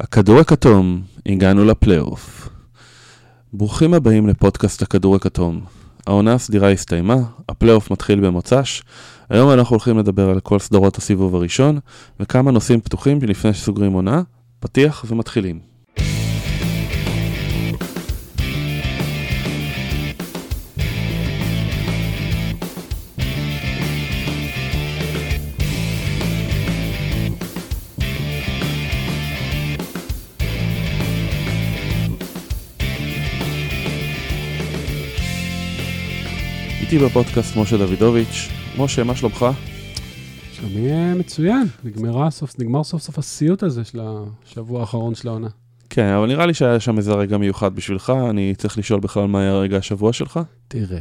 הכדור הכתום, הגענו לפלייאוף. ברוכים הבאים לפודקאסט הכדור הכתום. העונה הסדירה הסתיימה, הפלייאוף מתחיל במוצ"ש. היום אנחנו הולכים לדבר על כל סדרות הסיבוב הראשון, וכמה נושאים פתוחים לפני שסוגרים עונה, פתיח ומתחילים. איתי בפודקאסט משה דוידוביץ'. משה, מה שלומך? שלומי אה, מצוין, נגמרה סוף, נגמר סוף סוף הסיוט הזה של השבוע האחרון של העונה. כן, אבל נראה לי שהיה שם איזה רגע מיוחד בשבילך, אני צריך לשאול בכלל מה היה רגע השבוע שלך. תראה,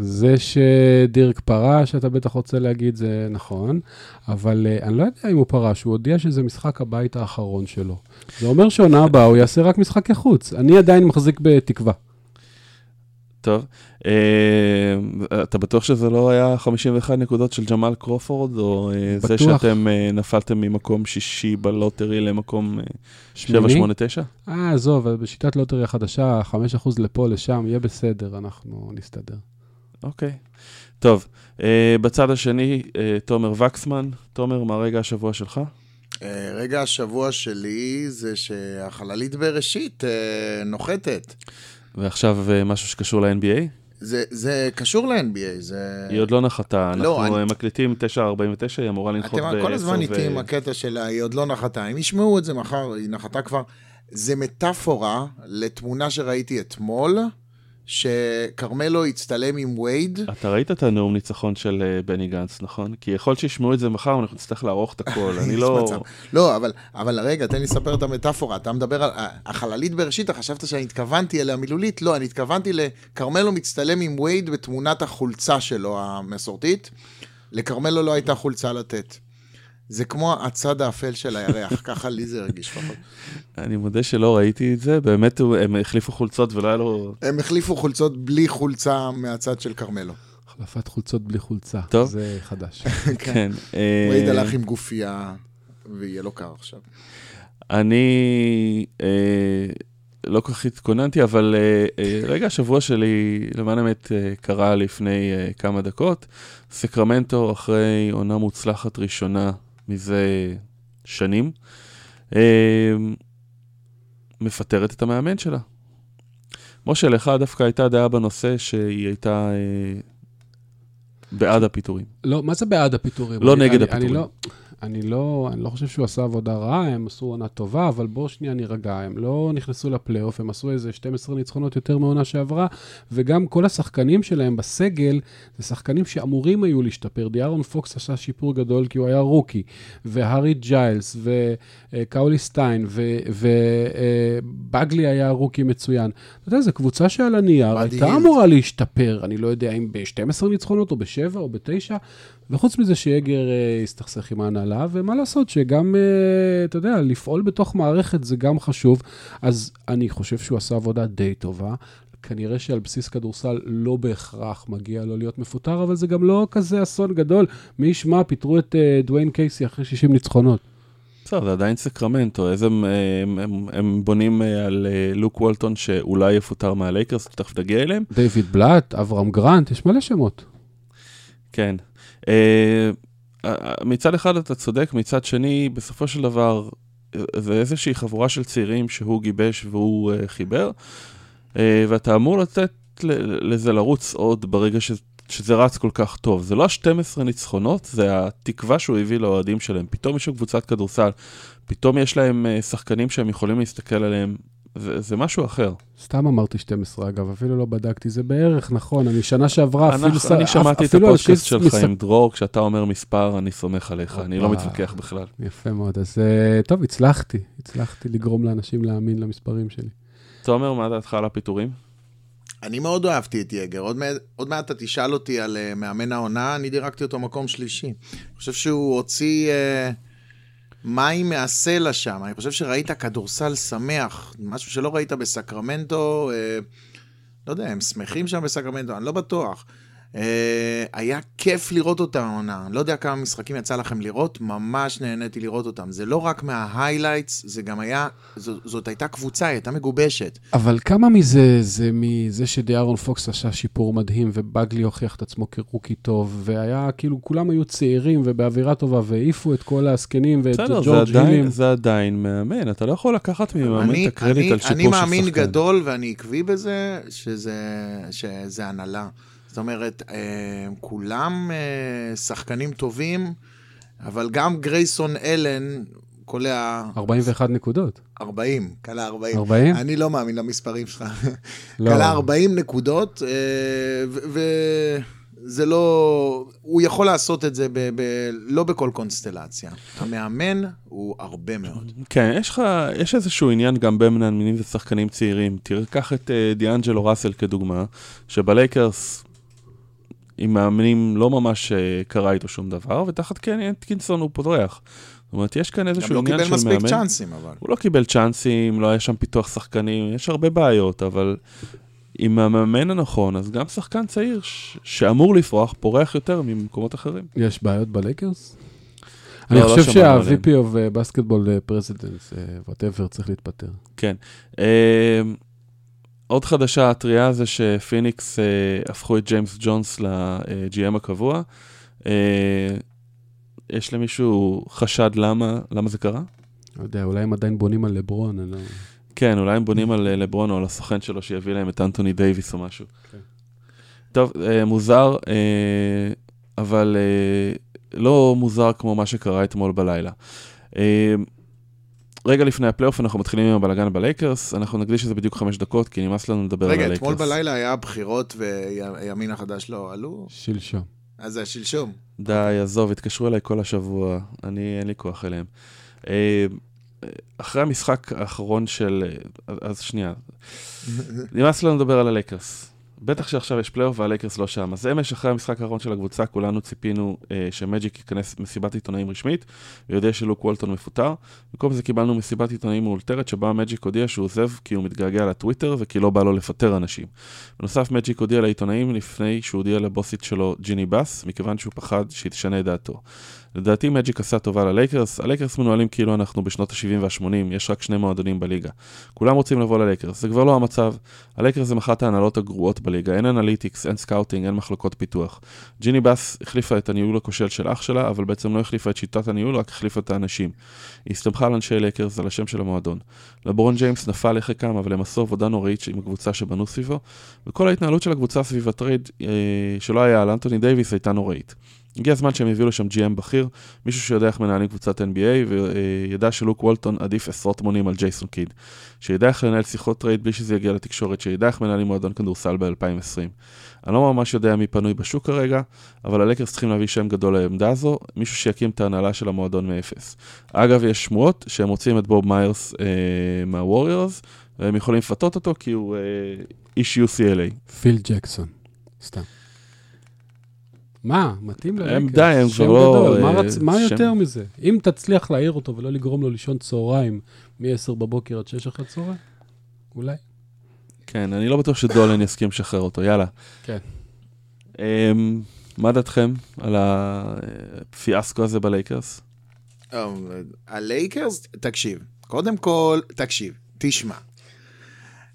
זה שדירק פרש, אתה בטח רוצה להגיד, זה נכון, אבל uh, אני לא יודע אם הוא פרש, הוא הודיע שזה משחק הבית האחרון שלו. זה אומר שעונה הבאה הוא יעשה רק משחקי חוץ. אני עדיין מחזיק בתקווה. טוב, אה, אתה בטוח שזה לא היה 51 נקודות של ג'מאל קרופורד, או אה, זה בטוח. שאתם אה, נפלתם ממקום שישי בלוטרי למקום אה, שמיני? 789? אה, עזוב, בשיטת לוטרי החדשה, 5% לפה, לשם, יהיה בסדר, אנחנו נסתדר. אוקיי. טוב, בצד השני, תומר וקסמן. תומר, מה רגע השבוע שלך? רגע השבוע שלי זה שהחללית בראשית נוחתת. ועכשיו אה, משהו שקשור ל-NBA? זה, זה קשור ל-NBA, זה... היא עוד לא נחתה, לא, אנחנו אני- אה, מקליטים 9.49, היא אמורה לנחות ב-10 אתם כל הזמן איתי עם הקטע שלה, היא עוד לא נחתה. הם ישמעו את זה מחר, היא נחתה כבר. זה מטאפורה לתמונה שראיתי אתמול, שכרמלו הצטלם עם וייד. אתה ראית את הנאום ניצחון של אה, בני גנץ, נכון? כי יכול שישמעו את זה מחר, ואנחנו נצטרך לערוך את הכל. אני לא... לא, אבל, אבל רגע, תן לי לספר את המטאפורה. אתה מדבר על החללית בראשית, חשבת שאני התכוונתי אליה מילולית? לא, אני התכוונתי לכרמלו מצטלם עם וייד בתמונת החולצה שלו המסורתית. לכרמלו לא הייתה חולצה לתת. זה כמו הצד האפל של הירח, ככה לי זה הרגיש לפחות. אני מודה שלא ראיתי את זה, באמת הם החליפו חולצות ולא היה לו... הם החליפו חולצות בלי חולצה מהצד של כרמלו. החלפת חולצות בלי חולצה. טוב. זה חדש. כן. וייד הלך עם גופייה, ויהיה לו קר עכשיו. אני אה, לא כל כך התכוננתי, אבל אה, אה, רגע השבוע שלי, למען האמת, אה, קרה לפני אה, כמה דקות. סקרמנטו, אחרי עונה מוצלחת ראשונה מזה שנים, אה, מפטרת את המאמן שלה. משה, לך דווקא הייתה דעה בנושא שהיא הייתה אה, בעד הפיטורים. לא, מה זה בעד הפיטורים? לא אני- נגד אני- הפיטורים. אני לא, אני, לא, אני לא חושב שהוא עשה עבודה רעה, הם עשו עונה טובה, אבל בואו שנייה נירגע, הם לא נכנסו לפלייאוף, הם עשו איזה 12 ניצחונות יותר מהעונה שעברה, וגם כל השחקנים שלהם בסגל, זה שחקנים שאמורים היו להשתפר. דיארון פוקס עשה שיפור גדול כי הוא היה רוקי, והארי ג'יילס, וקאולי סטיין, ובאגלי היה רוקי מצוין. אתה יודע, זו קבוצה שעל הנייר הייתה. אמורה להשתפר, אני לא יודע אם ב-12 ניצחונות או ב-7 או ב-9, וחוץ מזה שיגר אה, הסתכסך עם ההנהלה, ומה לעשות שגם, אה, אתה יודע, לפעול בתוך מערכת זה גם חשוב, אז אני חושב שהוא עשה עבודה די טובה. כנראה שעל בסיס כדורסל לא בהכרח מגיע לו להיות מפוטר, אבל זה גם לא כזה אסון גדול. מי ישמע, פיטרו את אה, דוויין קייסי אחרי 60 ניצחונות. בסדר, זה עדיין סקרמנטו, איזה, הם, הם, הם, הם בונים על לוק וולטון שאולי יפוטר מהלייקרס, תכף נגיע אליהם. דיוויד בלאט, אברהם גרנט, יש מלא שמות. כן. אה, אה, מצד אחד אתה צודק, מצד שני, בסופו של דבר, זה איזושהי חבורה של צעירים שהוא גיבש והוא אה, חיבר, ואתה אמור לתת לזה לרוץ עוד ברגע ש... שזה רץ כל כך טוב. זה לא ה-12 ניצחונות, זה התקווה שהוא הביא לאוהדים שלהם. פתאום יש שם קבוצת כדורסל, פתאום יש להם שחקנים שהם יכולים להסתכל עליהם, זה, זה משהו אחר. סתם אמרתי 12 אגב, אפילו לא בדקתי, זה בערך נכון, אני שנה שעברה אפילו... אנחנו, ס- אני אפ- שמעתי את אפילו הפודקאסט אנשים שלך מספ- עם דרור, כשאתה אומר מספר, אני סומך עליך, אני לא. מתווכח בכלל. יפה מאוד, אז אה, טוב, הצלחתי, הצלחתי לגרום לאנשים להאמין למספרים שלי. תומר, מה דעתך על הפיטורים? אני מאוד אהבתי את יגר. עוד מעט, עוד מעט אתה תשאל אותי על uh, מאמן העונה, אני דירקתי אותו מקום שלישי. אני חושב שהוא הוציא uh, מים מהסלע שם. אני חושב שראית כדורסל שמח, משהו שלא ראית בסקרמנטו. Uh, לא יודע, הם שמחים שם בסקרמנטו, אני לא בטוח. אה, היה כיף לראות אותם העונה. אני לא יודע כמה משחקים יצא לכם לראות, ממש נהניתי לראות אותם. זה לא רק מה highlights, זה גם היה, זו, זאת הייתה קבוצה, היא הייתה מגובשת. אבל כמה מזה זה מזה שדיארון פוקס עשה שיפור מדהים, ובגלי הוכיח את עצמו כרוקי טוב, והיה כאילו, כולם היו צעירים ובאווירה טובה, והעיפו את כל הזקנים ואת בסדר, ג'ורג' הילים. זה עדיין מאמן, אתה לא יכול לקחת ממאמן אני, את הקרדיט אני, על שיפור של אני שחקן. מאמין גדול ואני עקבי בזה, שזה, שזה הנהלה. זאת אומרת, אה, כולם אה, שחקנים טובים, אבל גם גרייסון אלן קולע 41 נקודות. 40, קלע 40. 40? אני לא מאמין למספרים שלך. לא. קלע 40 נקודות, אה, וזה לא... הוא יכול לעשות את זה ב, ב, לא בכל קונסטלציה. המאמן הוא הרבה מאוד. כן, יש לך, יש איזשהו עניין גם בין מאמנים ושחקנים צעירים. תראה, קח את דיאנג'לו ראסל כדוגמה, שבלייקרס עם מאמנים לא ממש אה, קרה איתו שום דבר, ותחת קני אטקינסון הוא פותח. זאת אומרת, יש כאן גם איזשהו לא עניין קיבל של מספיק מאמן. צ'אנסים, אבל. הוא לא קיבל צ'אנסים, לא היה שם פיתוח שחקנים, יש הרבה בעיות, אבל עם המאמן הנכון, אז גם שחקן צעיר ש- שאמור לפרוח, פורח יותר ממקומות אחרים. יש בעיות בלייקרס? לא, אני לא חושב שה-VP of uh, Basketball Presidents, whatever, צריך להתפטר. כן. אה, עוד חדשה הטריה זה שפיניקס אה, הפכו את ג'יימס ג'ונס ל-GM הקבוע. אה, יש למישהו חשד למה, למה זה קרה? לא יודע, אולי הם עדיין בונים על לברון, אני לא... כן, אולי הם בונים על אה, לברון או על הסוכן שלו שיביא להם את אנטוני דייוויס או משהו. כן. טוב, אה, מוזר, אה, אבל אה, לא מוזר כמו מה שקרה אתמול בלילה. אה, רגע לפני הפלייאוף אנחנו מתחילים עם הבלאגן בלייקרס, אנחנו נקדיש לזה בדיוק חמש דקות, כי נמאס לנו לדבר על רגע, הלייקרס. אתמול בלילה היה בחירות וימין החדש לא עלו? שלשום. אז זה שלשום. די, עזוב, התקשרו אליי כל השבוע, אני, אין לי כוח אליהם. אה, אחרי המשחק האחרון של... אז, אז שנייה, נמאס לנו לדבר על הלייקרס. בטח שעכשיו יש פלייאוף והלייקרס לא שם. אז אמש, אחרי המשחק האחרון של הקבוצה, כולנו ציפינו אה, שמג'יק ייכנס מסיבת עיתונאים רשמית, ויודע שלוק וולטון מפוטר. במקום זה קיבלנו מסיבת עיתונאים מאולתרת, שבה מג'יק הודיע שהוא עוזב כי הוא מתגעגע לטוויטר וכי לא בא לו לפטר אנשים. בנוסף, מג'יק הודיע לעיתונאים לפני שהוא הודיע לבוסית שלו, ג'יני בס, מכיוון שהוא פחד שהיא תשנה את דעתו. לדעתי מג'יק עשה טובה ללייקרס, הלייקרס מנוהלים כאילו אנחנו בשנות ה-70 וה-80, יש רק שני מועדונים בליגה. כולם רוצים לבוא ללייקרס, זה כבר לא המצב. הלייקרס זה אחת ההנהלות הגרועות בליגה, אין analytics, אין scouting, אין מחלקות פיתוח. ג'יני בס החליפה את הניהול הכושל של אח שלה, אבל בעצם לא החליפה את שיטת הניהול, רק החליפה את האנשים. היא הסתמכה על אנשי לייקרס, על השם של המועדון. לברון ג'יימס נפל איך קם, אבל הם עשו עבודה נוראית עם הקבוצה שבנו סביבו, וכל ההתנהלות של הקבוצה סביב ה trade אה, שלא היה. הגיע הזמן שהם הביאו לשם GM בכיר, מישהו שיודע איך מנהלים קבוצת NBA, וידע שלוק וולטון עדיף עשרות מונים על ג'ייסון קיד. שידע איך לנהל שיחות trade בלי שזה יגיע לתקשורת, שידע איך מנהלים מועדון כדורסל ב-2020. אני לא ממש יודע מי פנוי בשוק כרגע, אבל הלייקרס צריכים להביא שם גדול לעמדה הזו, מישהו שיקים את ההנהלה של המועדון מאפס. אגב, יש שמועות שהם רוצים את בוב מיירס אה, מהווריורס, והם יכולים לפתות אותו כי הוא אה, איש UCLA. פיל ג'קסון, סתם. מה, מתאים ללייקרס. הם די, הם כבר לא, גדול, מה, אה, רצ... מה שם- יותר מזה? אם תצליח להעיר אותו ולא לגרום לו לישון צהריים מ-10 בבוקר עד 6 אחרי צהריים, אולי. כן, אני לא בטוח שדולן יסכים לשחרר אותו, יאללה. כן. אמ, מה דעתכם על הפיאסקו הזה בלייקרס? אה, הלייקרס, תקשיב, קודם כל, תקשיב, תשמע.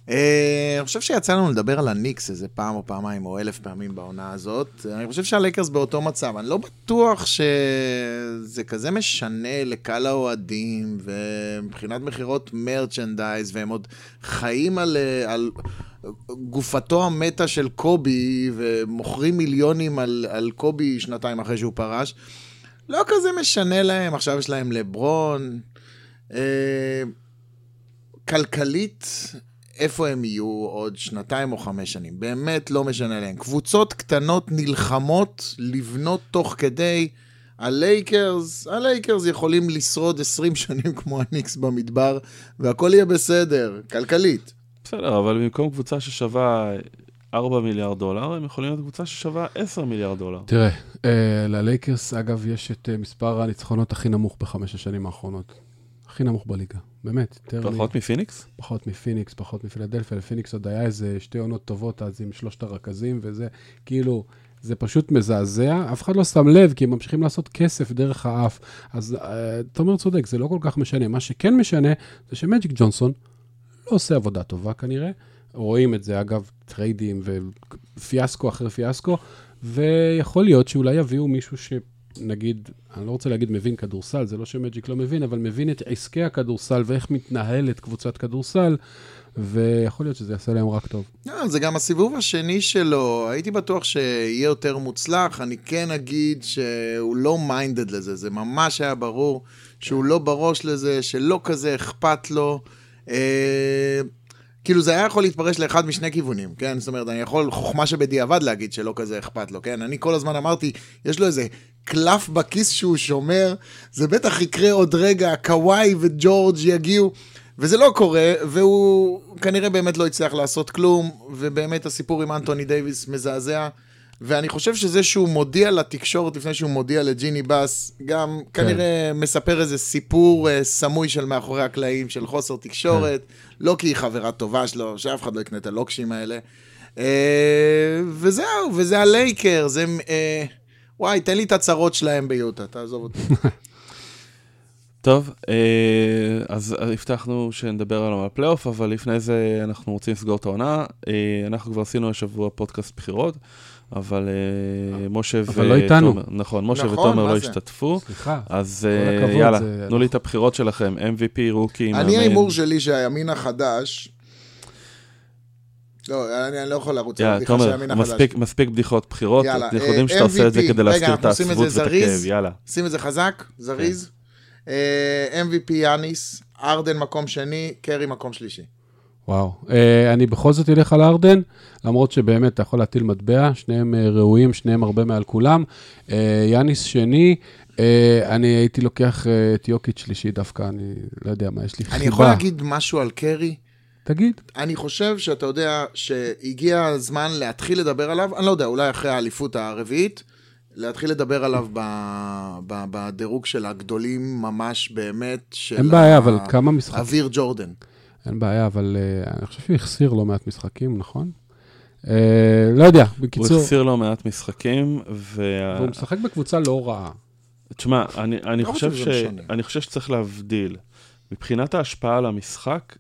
אה, אני חושב שיצא לנו לדבר על הניקס איזה פעם או פעמיים או אלף פעמים בעונה הזאת. אני חושב שהלייקרס באותו מצב. אני לא בטוח שזה כזה משנה לקהל האוהדים, ומבחינת מכירות merchandise, והם עוד חיים על, אה, על גופתו המתה של קובי, ומוכרים מיליונים על, על קובי שנתיים אחרי שהוא פרש. לא כזה משנה להם, עכשיו יש להם לברון. אה, כלכלית, איפה הם יהיו עוד שנתיים או חמש שנים? באמת לא משנה להם. קבוצות קטנות נלחמות לבנות תוך כדי. הלייקרס, הלייקרס יכולים לשרוד 20 שנים כמו הניקס במדבר, והכל יהיה בסדר, כלכלית. בסדר, אבל במקום קבוצה ששווה 4 מיליארד דולר, הם יכולים להיות קבוצה ששווה 10 מיליארד דולר. תראה, אה, ללייקרס, אגב, יש את אה, מספר הניצחונות הכי נמוך בחמש השנים האחרונות. הכי נמוך בליגה, באמת. מ- פחות מפיניקס? פחות מפיניקס, פחות מפילדלפיה. לפיניקס עוד היה איזה שתי עונות טובות אז עם שלושת הרכזים וזה, כאילו, זה פשוט מזעזע, אף אחד לא שם לב, כי הם ממשיכים לעשות כסף דרך האף. אז אה, תומר צודק, זה לא כל כך משנה. מה שכן משנה, זה שמג'יק ג'ונסון לא עושה עבודה טובה כנראה. רואים את זה, אגב, טריידים ופיאסקו אחרי פיאסקו, ויכול להיות שאולי יביאו מישהו ש... נגיד, אני לא רוצה להגיד מבין כדורסל, זה לא שמג'יק לא מבין, אבל מבין את עסקי הכדורסל ואיך מתנהלת קבוצת כדורסל, ויכול להיות שזה יעשה להם רק טוב. לא, זה גם הסיבוב השני שלו, הייתי בטוח שיהיה יותר מוצלח, אני כן אגיד שהוא לא minded לזה, זה ממש היה ברור שהוא לא בראש לזה, שלא כזה אכפת לו. אה, כאילו זה היה יכול להתפרש לאחד משני כיוונים, כן? זאת אומרת, אני יכול חוכמה שבדיעבד להגיד שלא כזה אכפת לו, כן? אני כל הזמן אמרתי, יש לו איזה קלף בכיס שהוא שומר, זה בטח יקרה עוד רגע, קוואי וג'ורג' יגיעו, וזה לא קורה, והוא כנראה באמת לא הצליח לעשות כלום, ובאמת הסיפור עם אנטוני דייוויס מזעזע. ואני חושב שזה שהוא מודיע לתקשורת לפני שהוא מודיע לג'יני באס, גם כן. כנראה מספר איזה סיפור uh, סמוי של מאחורי הקלעים, של חוסר תקשורת, כן. לא כי היא חברה טובה שלו, שאף אחד לא יקנה את הלוקשים האלה. Uh, וזהו, וזה הלייקר, זה... Uh, וואי, תן לי את הצרות שלהם ביוטה, תעזוב אותי. טוב, אז הבטחנו שנדבר על הפלייאוף, אבל לפני זה אנחנו רוצים לסגור את העונה. אנחנו כבר עשינו השבוע פודקאסט בחירות. אבל אה, משה ותומר, אבל לא איתנו. נכון, משה נכון, ותומר לא השתתפו. סליחה. אז אה, יאללה, תנו לי את הבחירות שלכם, MVP, רוקי, מאמן. אני ההימור שלי שהימין החדש... לא, אני לא יכול לרוץ על הבדיחה של הימין החדש. תומר, מספיק בדיחות בחירות, אנחנו יודעים שאתה עושה את זה כדי להזכיר את העצבות ואת הכאב, יאללה. שים את זה חזק, זריז. כן. אה, MVP יאניס, ארדן מקום שני, קרי מקום שלישי. וואו. Uh, אני בכל זאת אלך על ארדן, למרות שבאמת אתה יכול להטיל מטבע, שניהם uh, ראויים, שניהם הרבה מעל כולם. Uh, יאניס שני, uh, אני הייתי לוקח uh, את יוקיץ' שלישי דווקא, אני לא יודע מה, יש לי חיבה. אני יכול להגיד משהו על קרי? תגיד. אני חושב שאתה יודע שהגיע הזמן להתחיל לדבר עליו, אני לא יודע, אולי אחרי האליפות הרביעית, להתחיל לדבר עליו ב, ב, בדירוג של הגדולים ממש באמת, של... אין בעיה, אבל כמה משחקים? אוויר ג'ורדן. אין בעיה, אבל uh, אני חושב שהוא החסיר לא מעט משחקים, נכון? Uh, לא יודע, בקיצור... הוא החסיר לא מעט משחקים, וה... והוא משחק בקבוצה לא רעה. תשמע, אני, אני, לא חושב ש... אני חושב שצריך להבדיל. מבחינת ההשפעה על המשחק,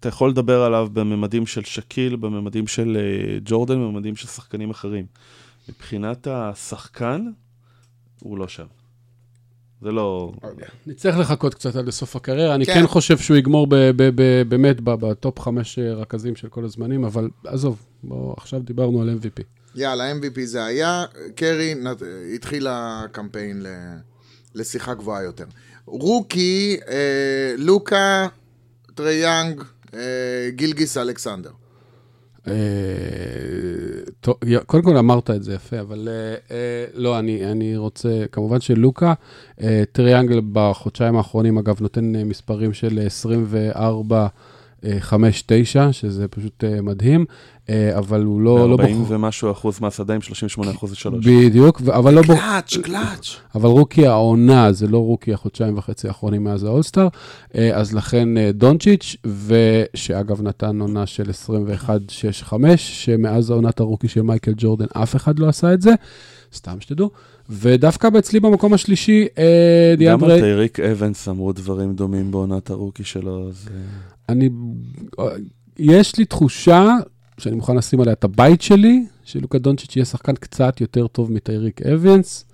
אתה יכול לדבר עליו בממדים של שקיל, בממדים של uh, ג'ורדן, בממדים של שחקנים אחרים. מבחינת השחקן, הוא לא שם. זה לא... נצטרך לחכות קצת עד לסוף הקריירה. אני כן, כן חושב שהוא יגמור באמת בטופ חמש רכזים של כל הזמנים, אבל עזוב, בואו, עכשיו דיברנו על MVP. יאללה, MVP זה היה. קרי התחיל הקמפיין לשיחה גבוהה יותר. רוקי, אה, לוקה, טרייאנג, אה, גילגיס אלכסנדר. אה, קודם כל אמרת את זה יפה, אבל אה, אה, לא, אני רוצה, כמובן שלוקה, טריי יאנג בחודשיים האחרונים, אגב, נותן מספרים של 24... 5-9, שזה פשוט מדהים, אבל הוא לא... 40 לא ומשהו אחוז מהשדה עם 38 אחוז משלוש. בדיוק, אבל לא... clutch, clutch. אבל rookie העונה, זה לא rookie החודשיים וחצי האחרונים מאז ה All-Star, אז לכן דונצ'יץ', ושאגב נתן עונה של 21-6-5, שמאז העונת ה rookie של מייקל ג'ורדן אף אחד לא עשה את זה, סתם שתדעו. ודווקא אצלי במקום השלישי, דיאנדרי... גם על טייריק אבנס אמרו דברים דומים בעונת הרוקי שלו, אז... אני, יש לי תחושה שאני מוכן לשים עליה את הבית שלי, שלוקה דונצ'יץ' יהיה שחקן קצת יותר טוב מטייריק אביאנס,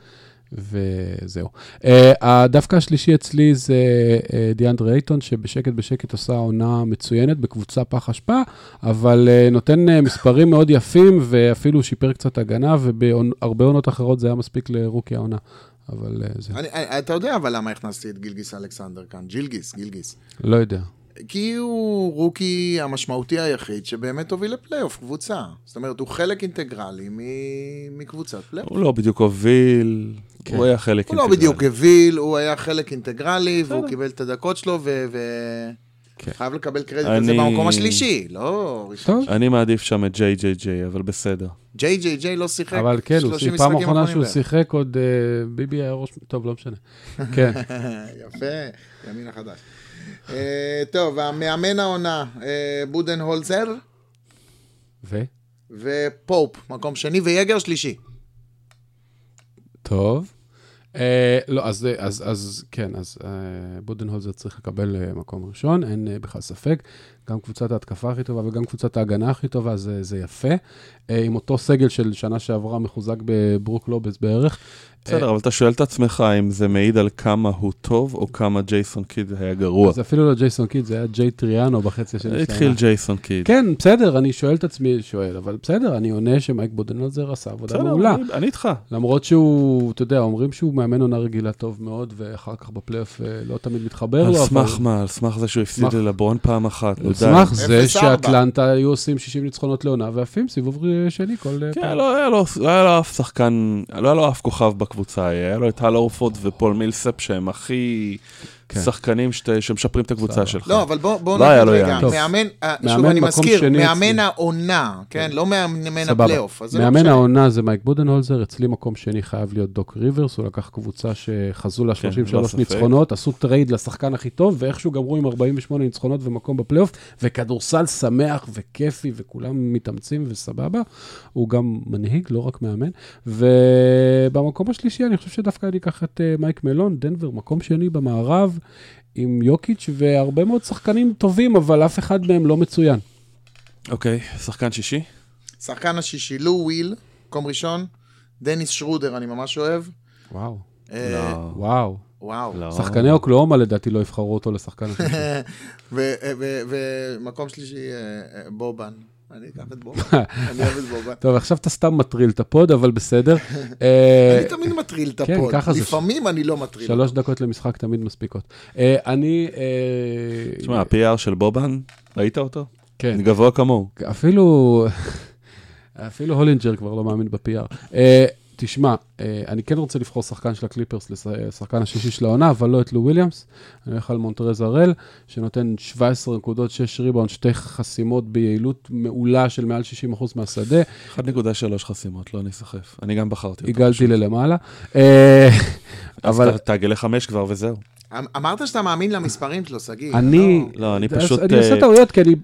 וזהו. Uh, הדווקא השלישי אצלי זה uh, דיאנדרה אייטון, שבשקט בשקט עושה עונה מצוינת בקבוצה פח אשפה, אבל uh, נותן uh, מספרים מאוד יפים, ואפילו שיפר קצת הגנה, ובהרבה עונות אחרות זה היה מספיק לרוקי העונה. אבל uh, זה... אני, אתה יודע אבל למה הכנסתי את גילגיס אלכסנדר כאן? ג'ילגיס, גילגיס. לא יודע. כי הוא rookie המשמעותי היחיד שבאמת הוביל לפלייאוף קבוצה. זאת אומרת, הוא חלק אינטגרלי מקבוצת פלייאוף. הוא לא בדיוק הוביל, כן. הוא היה חלק הוא לא אינטגרלי. הוא לא בדיוק הוביל, הוא היה חלק אינטגרלי, והוא קיבל את הדקות שלו, ו... ו... כן. חייב לקבל קרדיט אני... על זה במקום השלישי, לא ראשון. אני מעדיף שם את ג'יי ג'יי ג'יי, אבל בסדר. ג'יי ג'יי ג'יי לא שיחק אבל כן, הוא שיחק פעם אחרונה שהוא שיחק עוד uh, ביבי היה ראש... טוב, לא משנה. כן. יפה, ימין החדש. אה, טוב, המאמן העונה, אה, בודן הולזר. ו? ופופ, מקום שני, ויגר שלישי. טוב. אה, לא, אז, אז, אז כן, אז אה, בודנהולזר צריך לקבל אה, מקום ראשון, אין אה, בכלל ספק. גם קבוצת ההתקפה הכי טובה וגם קבוצת ההגנה הכי טובה, זה, זה יפה. אה, עם אותו סגל של שנה שעברה מחוזק בברוק לובס בערך. בסדר, אבל אתה שואל את עצמך אם זה מעיד על כמה הוא טוב, או כמה ג'ייסון קיד היה גרוע. זה אפילו לא ג'ייסון קיד, זה היה ג'יי טריאנו בחצי השני של התחיל ג'ייסון קיד. כן, בסדר, אני שואל את עצמי, שואל, אבל בסדר, אני עונה שמייק בודנהולזר עשה עבודה בסדר, מעולה. אני- אני איתך. למרות שהוא, אתה יודע, אומרים שהוא מאמן עונה רגילה טוב מאוד, ואחר כך בפלייאוף אה, לא תמיד מתחבר על לו, סמך מה? על סמך זה שהוא הפסיד ללברון פעם אחת, על. סמך זה 0-4. שאטלנטה היו עושים 60 ניצחונות לעונה, ועפים סיבוב שני כל אה, כן, פעם. לא לו, לא היה לו אף שחקן, לא היה לו אף כוכב בקבוצה, היה לו את אל הורפורד ופול מילספ שהם הכי כן. שחקנים שת- שמשפרים את הקבוצה. שלך. לא, אבל בוא, בוא לא נגיד רגע. טוב. מאמן, אה, שוב מאמן אני מזכיר, שני מאמן אצלי. העונה, כן? לא מאמן. הפלייאוף. לא מאמן. העונה זה מייק בודנהולזר, אצלי מקום שני חייב להיות דוק ריברס, הוא לקח קבוצה שחזו לה כן, לא 33 ספק. ניצחונות, עשו trade לשחקן הכי טוב, ואיכשהו גמרו עם 48 ניצחונות ומקום בפלייאוף, וכדורסל שמח וכיפי, וכולם מתאמצים וסבבה. הוא גם מנהיג, לא רק מאמן. ובמקום השלישי, אני חושב שדווקא אני אקח את אה, מייק מלון, דנבר, מקום שני במערב, עם יוקיץ' והרבה מאוד שחקנים טובים, אבל אף אחד מהם לא מצוין. אוקיי, שחקן שישי? שחקן השישי, לו וויל, מקום ראשון. דניס שרודר, אני ממש אוהב. וואו, אה, לא. וואו. וואו. לא. שחקני אוקלאומה לדעתי לא יבחרו אותו לשחקן השלישי. ו- ומקום שלישי, אה, אה, בובן. אני אקח את בובן. אני אוהב את בובן. טוב, עכשיו אתה סתם מטריל את ה pod, אבל בסדר. אה, אני תמיד מטריל את כן, ה pod. לפעמים אני לא מטריל. שלוש דקות למשחק תמיד מספיקות. אה, אני... אה, תשמע, ה-PER של בובן, ראית אותו? כן, גבוה כמוהו. אפילו... אפילו הולינג'ר כבר לא מאמין ב-PER. אה, תשמע, אה, אני כן רוצה לבחור שחקן של הקליפרס לשחקן השישי של העונה, אבל לא את לו וויליאמס. אני הולך על מונטרז הארל, שנותן 17 נקודות, 6 ריבאונד, שתי חסימות ביעילות מעולה של מעל 60% מהשדה. 1.3 חסימות, לא אני אסחף. אני גם בחרתי אותו. עיגלתי ללמעלה. אה, אבל... תעגל לחמש כבר וזהו. אמ- אמרת שאתה מאמין למספרים שלו, שגיא. אני... לא, אני פשוט... אני עושה אה, טעויות, כי אני...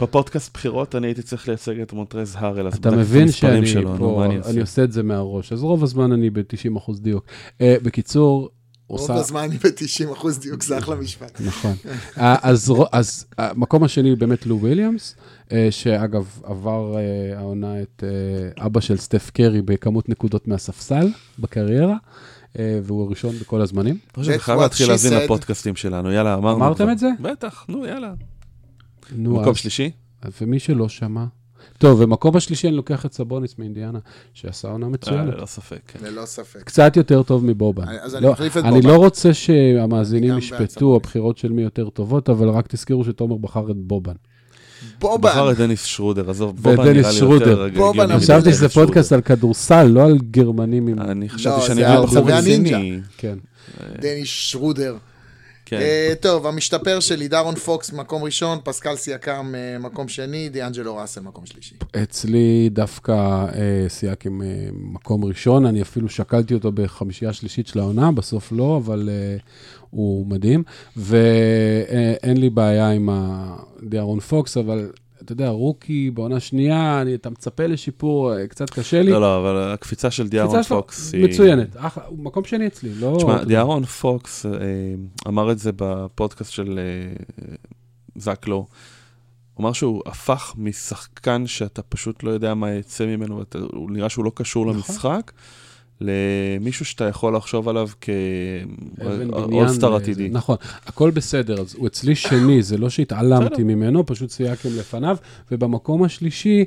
בפודקאסט בחירות אני הייתי צריך לייצג את מונטרז הארל, אז אתה מבין שאני שלו, פה, אני אני? עושה את זה מהראש, אז רוב הזמן אני ב-90% דיוק. אה, בקיצור, רוב עושה... הזמן אני ב-90% דיוק, זה אחלה משפט. נכון. אה, אז אז המקום השני באמת לו וויליאמס, אה, שאגב, עבר אה, העונה את אה, אבא של סטף קרי בכמות נקודות מהספסל בקריירה, אה, והוא הראשון בכל הזמנים. אני חייב להתחיל said. לפודקאסטים שלנו, יאללה, אמרנו אמרתם. את זה? בטח, נו, יאללה. נו, מקום אז- שלישי? ומי שלא שמע. טוב, ומקום השלישי אני לוקח את סבוניס מאינדיאנה, שעשה עונה אה, מצוינת. ללא ספק, כן. ללא ספק. קצת יותר טוב מבובן. אז אני לא, מחליף את אני בובן. לא רוצה שהמאזינים אני ישפטו. הבחירות של מי יותר טובות, אבל רק תזכרו שתומר בחר את בובן. בחר בובן. את דניס שרודר, עזוב, בובן נראה לי. יותר בובן, חשבתי שזה. פודקאסט על כדורסל, לא על גרמנים עם... אני חשבתי לא, שאני על בחור רציני. כן. דניס שרודר. כן. אה, טוב, המשתפר שלי, דארון פוקס, מקום ראשון, פסקל סיאקם, אה, מקום שני, דיאנג'לו ראסל, מקום שלישי. אצלי דווקא אה, סיאקם אה, מקום ראשון, אני אפילו שקלתי אותו בחמישייה שלישית של העונה, בסוף לא, אבל אה, הוא מדהים. ואין לי בעיה עם דיארון פוקס, אבל אתה יודע, rookie בעונה שנייה, אני, אתה מצפה לשיפור, אה, קצת קשה לי. לא, לא, אבל הקפיצה של דיארון פוקס היא... מצוינת, הוא מקום שני אצלי, לא... תשמע. דיארון פוקס אה, אמר את זה בפודקאסט של אה, זק לו. הוא אמר שהוא הפך משחקן שאתה פשוט לא יודע מה יצא ממנו, הוא נראה שהוא לא קשור נכון. למשחק, למישהו שאתה יכול לחשוב עליו כאולסטאר עתידי. נכון, הכל בסדר, אז הוא אצלי שני, זה לא שהתעלמתי. ממנו, פשוט סייקם לפניו, ובמקום השלישי,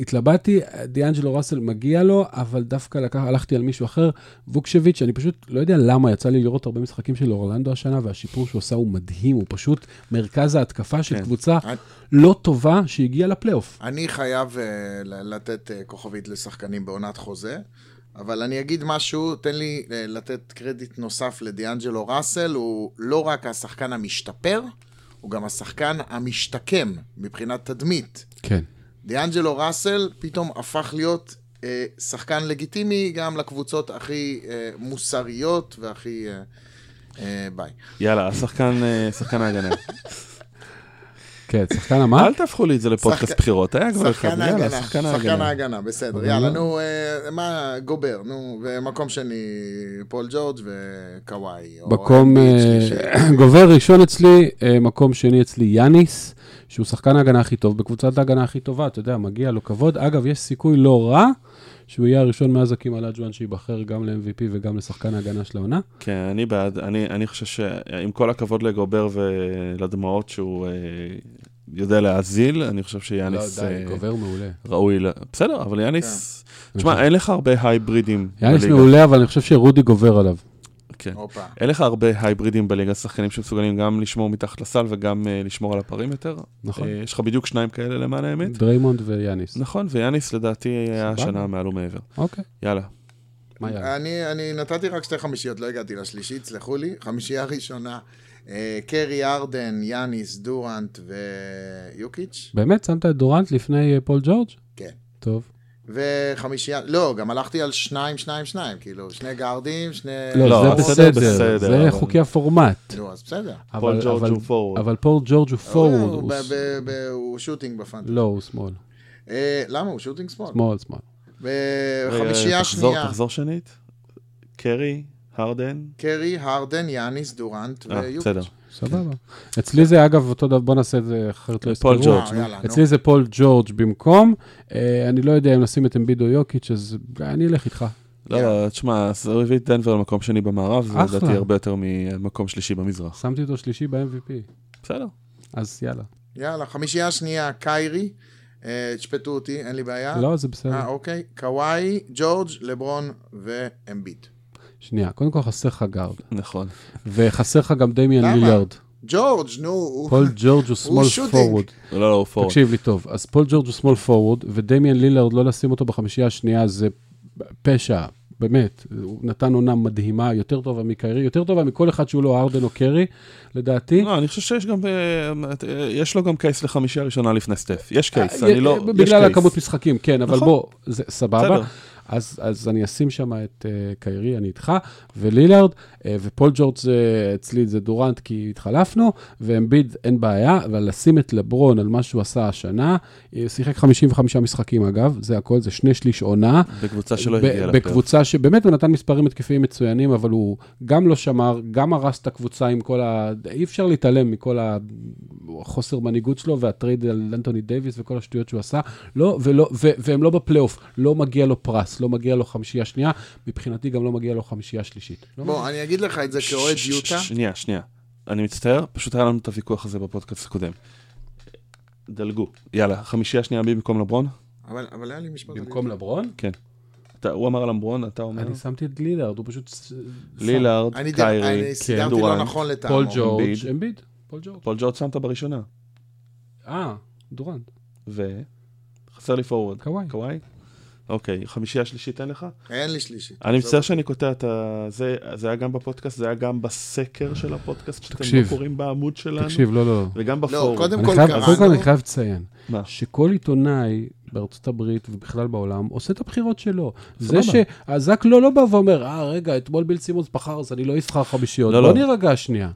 התלבטתי, דיאנג'לו ראסל מגיע לו, אבל דווקא לקח, הלכתי על מישהו אחר, ווקשביץ', אני פשוט לא יודע למה, יצא לי לראות הרבה משחקים של אורלנדו השנה, והשיפור שהוא עשה הוא מדהים, הוא פשוט מרכז ההתקפה של כן. קבוצה אני- לא טובה שהגיעה לפלייאוף. אני חייב אה, ל- לתת אה, כוכבית לשחקנים בעונת חוזה, אבל אני אגיד משהו, תן לי אה, לתת קרדיט נוסף לדיאנג'לו ראסל, הוא לא רק השחקן המשתפר, הוא גם השחקן המשתקם מבחינת תדמית. כן. דיאנג'לו ראסל פתאום הפך להיות אה, שחקן לגיטימי גם לקבוצות הכי אה, מוסריות והכי... אה, אה, ביי. יאללה, השחקן, אה, שחקן ההגנה. כן, שחקן המה? אל תהפכו לי את זה לפודקאסט בחירות, היה כבר אחד, שחקן ההגנה, שחקן ההגנה. בסדר, אבל יאללה. נו, אה, מה, גובר, נו, ומקום שני, פול ג'ורג' וקוואי. מקום אה. גובר ראשון אצלי, אה, מקום שני אצלי יאניס, שהוא שחקן ההגנה הכי טוב בקבוצת ההגנה הכי טובה, אתה יודע, מגיע לו כבוד. אגב, יש סיכוי לא רע שהוא יהיה הראשון מאז הקים אלג'ואן שייבחר גם ל-MVP וגם לשחקן ההגנה של העונה. כן, אני בעד, אני, אני חושב שעם כל הכבוד לגובר ולדמעות שהוא אה, יודע להאזיל, אני חושב שיאניס לא, די, אה, גובר מעולה. ראוי, ל... בסדר, אבל יאניס, כן. תשמע, אין לך הרבה הייברידים יאניס. מעולה, אבל אני חושב שרודי גובר עליו. כן. אין לך הרבה הייברידים בליגה, שחקנים שמסוגלים גם לשמור מתחת לסל וגם uh, לשמור על ה perimeter. נכון. Uh, יש לך בדיוק שניים כאלה למען האמת. דריימונד ויאניס. נכון, ויאניס לדעתי היה. השנה מעל ומעבר. אוקיי, יאללה. מה יאללה? אני, אני נתתי רק שתי חמישיות, לא הגעתי לשלישית, סלחו לי. חמישייה ראשונה, אה, קרי ארדן, יאניס, דורנט ויוקיץ'. באמת, שמת את דורנט לפני פול ג'ורג'? כן. טוב. וחמישייה, לא, גם הלכתי על שניים, שניים, שניים, כאילו, שני גארדים, שני... לא, לא, זה בסדר, בסדר, זה אבל- חוקי הפורמט. נו, אז בסדר. פול אבל- ג'ורג' אבל- הוא פורוורד. אבל פול ג'ורג' הוא הוא- פורוורד, הוא הוא ב- ב- הוא שוטינג בפאנטה. לא, הוא שמאל. אה, למה? הוא שוטינג שמאל. שמאל, שמאל. וחמישייה שנייה, תחזור שנית. קרי, הרדן. קרי, הרדן, יאניס, דורנט אה, ויוקיץ'. סבבה. אצלי זה, אגב, אותו דבר, בוא נעשה את זה, אחרת לא פול. ג'ורג', אה. אצלי זה פול ג'ורג' במקום. אה, אני לא יודע אם נשים את אמביד או יוקיץ', אז אני אלך איתך. לא, לא, תשמע, הוא הביא את דנבר למקום שני במערב, זה. לדעתי הרבה יותר ממקום שלישי במזרח. שמתי אותו שלישי ב-MVP. בסדר. אז יאללה. יאללה, חמישייה שנייה, קיירי. אה, תשפטו אותי, אין לי בעיה. לא, זה אה, בסדר. אוקיי. קוואי, ג'ורג', לברון ואמביד. שנייה, קודם כל חסר לך גארד. נכון. וחסר לך גם דמיאן למה? לילארד. ג'ורג', נו. פול ג'ורג' הוא small. forward. לא, לא, הוא פורוורד. תקשיב לי טוב, אז פול ג'ורג' הוא small forward, ודמיאן לילארד, לא לשים אותו בחמישייה השנייה זה פשע, באמת. הוא נתן עונה מדהימה, יותר טובה מקיירי, יותר טובה מכל אחד שהוא לא הארדן או קרי, לדעתי. לא, אני חושב שיש גם, אה, יש לו גם case לחמישייה ראשונה לפני סטף. יש case, אה, אני לא, יש בגלל case. הכמות משחקים, כן, אבל נכון. בוא, זה סבבה. אז, אז אני אשים שם את אה, קיירי, אני איתך, ולילארד, ופול ג'ורג' זה, אצלי זה דורנט כי התחלפנו, ואמביד אין בעיה, אבל לשים את לברון על מה שהוא עשה השנה, הוא שיחק 55 משחקים אגב, זה הכל, זה שני שליש עונה. בקבוצה שלא הגיעה לפלייאוף. בקבוצה שבאמת הוא נתן מספרים התקפיים מצוינים, אבל הוא גם לא שמר, גם הרס את הקבוצה עם כל ה... אי אפשר להתעלם מכל החוסר מנהיגות שלו והטרייד על אנטוני דייוויס וכל השטויות שהוא עשה. לא, ולא, ו- והם לא בפלייאוף, לא מגיע לו פרס, לא מגיע לו חמישייה שנייה, מבחינתי גם לא מגיע לו חמישייה שלישית. לא בוא, אני אגיד לך את זה כאוהד יוטה. שנייה, שנייה. אני מצטער, פשוט היה לנו את הוויכוח הזה בפודקאסט הקודם. דלגו. יאללה, חמישייה שנייה בי במקום לברון? אבל אבל היה לי משפט. במקום לברון? אתה- הוא אמר לברון, אתה אומר? אני שמתי את לילארד, הוא פשוט... לילארד, קיירי, אני סידרתי לא נכון לטעמו. פול ג'ורג', אמביד. אמביד, פול ג'ורג'. פול ג'ורג' שמת בראשונה. אה, דורנט, ו... חסר לי פורוורד. קוואי. קוואי? אוקיי, חמישייה שלישית אין לך? אין לי שלישית. אני מצטער. שאני קוטע את ה... זה, זה היה גם בפודקאסט, זה היה גם בסקר של הפודקאסט, שאתם תקשיב. לא קוראים בעמוד שלנו, תקשיב, לא, לא. וגם לא, בפורום. קודם אני כל חייב- קראנו. קודם כל אני חייב לציין? שכל עיתונאי בארצות הברית ובכלל בעולם עושה את הבחירות שלו. זה. שהזק לא, לא בא ואומר, אה, רגע, אתמול ביל סימונס בחר, אז אני לא אבחר חמישיות. לא, בוא לא. נירגע שנייה.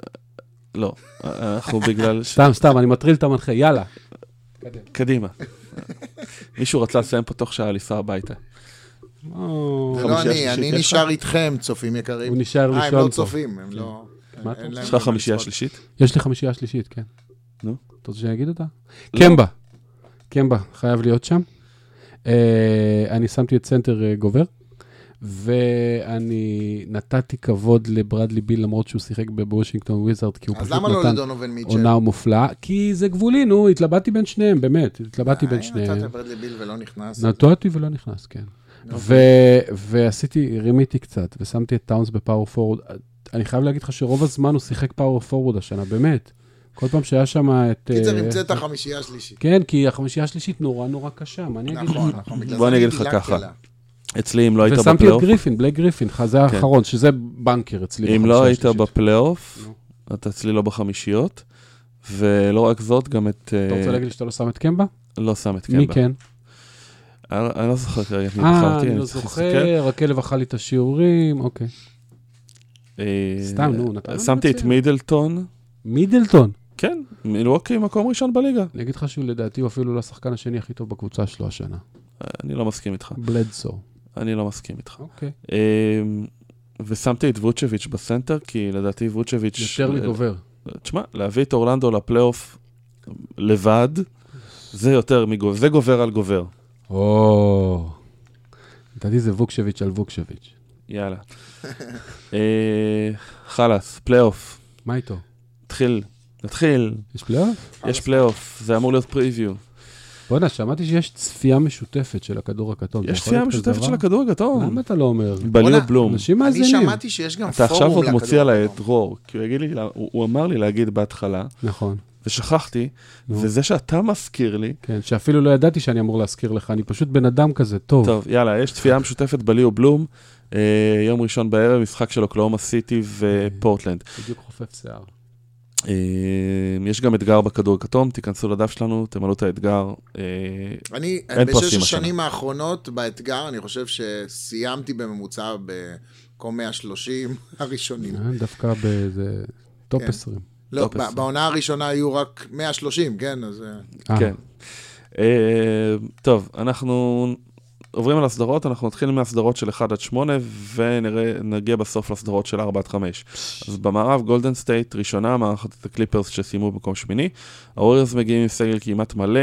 לא, אנחנו בגלל... סתם, סתם, אני מטריל את המנחה, יאללה. קדימה. מישהו רצה לסיים פה תוך שעה לנסוע הביתה. או, זה לא חמישייה אני, אני? נשאר איתכם, צופים יקרים. הוא נשאר אה, הם ראשון לא פה. צופים, הם לא... מה אתה אין להם יש לך חמישייה. שלישית? יש לי חמישייה שלישית, כן. נו. אתה רוצה שאני אגיד אותה? לא. קמבה. קמבה, חייב להיות שם. אה, אני שמתי את סנטר אה, גובר, ואני נתתי כבוד לברדלי ביל, למרות שהוא שיחק בוושינגטון וויזארד, כי הוא אז פשוט למה לא נתן לדונובין מיטשל? עונה מופלאה, כי זה גבולי, נו, התלבטתי בין שניהם, באמת, התלבטתי בין אה, שניהם. נתת ברדלי ביל ולא נכנס. נטעתי ולא נכנס, כן. אוקיי. ו- ועשיתי, רימיתי קצת, ושמתי את טאונס בפאוור פורוורד. אני חייב להגיד לך שרוב הזמן הוא שיחק פאוור פורוורד השנה, באמת. כל פעם שהיה שם את... קיצר, אה, המצאת החמישייה השלישית. כן, כי החמישייה השלישית נורא נורא קשה, מה אני אגיד נכון, לך? נכון, בגלל בוא זה אני אגיד לך דילגתי ככה. אצלי, אם לא היית ושמתי את בפלייאוף, גריפין, בלייק גריפין, זה כן. האחרון, שזה בנקר אצלי. אם לא היית. בפלייאוף, נו. אתה אצלי לא בחמישיות, ולא רק זאת, גם את... אתה רוצה אה, להגיד לי שאתה לא שם את קמבה? לא שם את קמבה. מי כן? אני לא זוכר כרגע את מי אה, בחרתי, אני לא צריך להסתכל. זוכר, הכלב אכל לי את השיעורים, אוקיי. אה, סתם, נו, נתן שמתי את. מידלטון, מידלטון, כן, מילווקי מקום ראשון בליגה. אני אגיד לך שהוא לדעתי הוא אפילו לא השחקן השני הכי טוב בקבוצה שלו השנה. אני לא מסכים איתך. בלדסו. אני לא מסכים איתך. אוקיי. אמ, ושמתי את ווצ'ביץ' בסנטר, כי לדעתי ווצ'ביץ'... יותר מגובר. תשמע, להביא את אורלנדו לפלייאוף לבד, זה יותר מגובר, זה גובר על גובר. או... לדעתי זה ווקשביץ' על ווקשביץ'. יאללה. אה, חלאס, פלייאוף. מה איתו? נתחיל, נתחיל, יש פלייאוף? יש פלייאוף, זה אמור להיות פריוויו. בוא'נה, שמעתי שיש צפייה משותפת של הכדור הכתום. יש צפייה משותפת? של הכדור הכתום. למה אתה לא אומר? בליאו בואנה, בלום. אנשים אני מאזינים. שמעתי שיש גם אתה עכשיו פורום עוד לכדור מוציא עליי את הכתום. דרור, כי הוא אמר לי להגיד בהתחלה, נכון. ושכחתי, נו. וזה שאתה מזכיר לי, כן, שאפילו לא ידעתי שאני אמור להזכיר לך, אני פשוט בן אדם כזה טוב. טוב, יאללה, יש צפייה משותפת בליאו בלום, אה, יום ראשון בערב, משחק של אוקלאומה סיטי ופורטלנד. בדיוק חופף שיער. אה, יש גם אתגר בכדור הכתום, תיכנסו לדף שלנו, תמלאו את האתגר. אה, אני, בשש השנים האחרונות באתגר, אני חושב שסיימתי בממוצע במקום 130 הראשונים. אה, דווקא באיזה טופ כן. 20. לא, טופס. ב- בעונה הראשונה היו רק 130, כן? אז... כן. טוב, אנחנו עוברים על הסדרות, אנחנו נתחיל מהסדרות של 1 עד 8, ונגיע בסוף לסדרות של 4 עד 5. אז במערב, גולדן סטייט ראשונה, מארחת את הקליפרס שסיימו במקום שמיני. הווריורס מגיעים עם סגל כמעט מלא,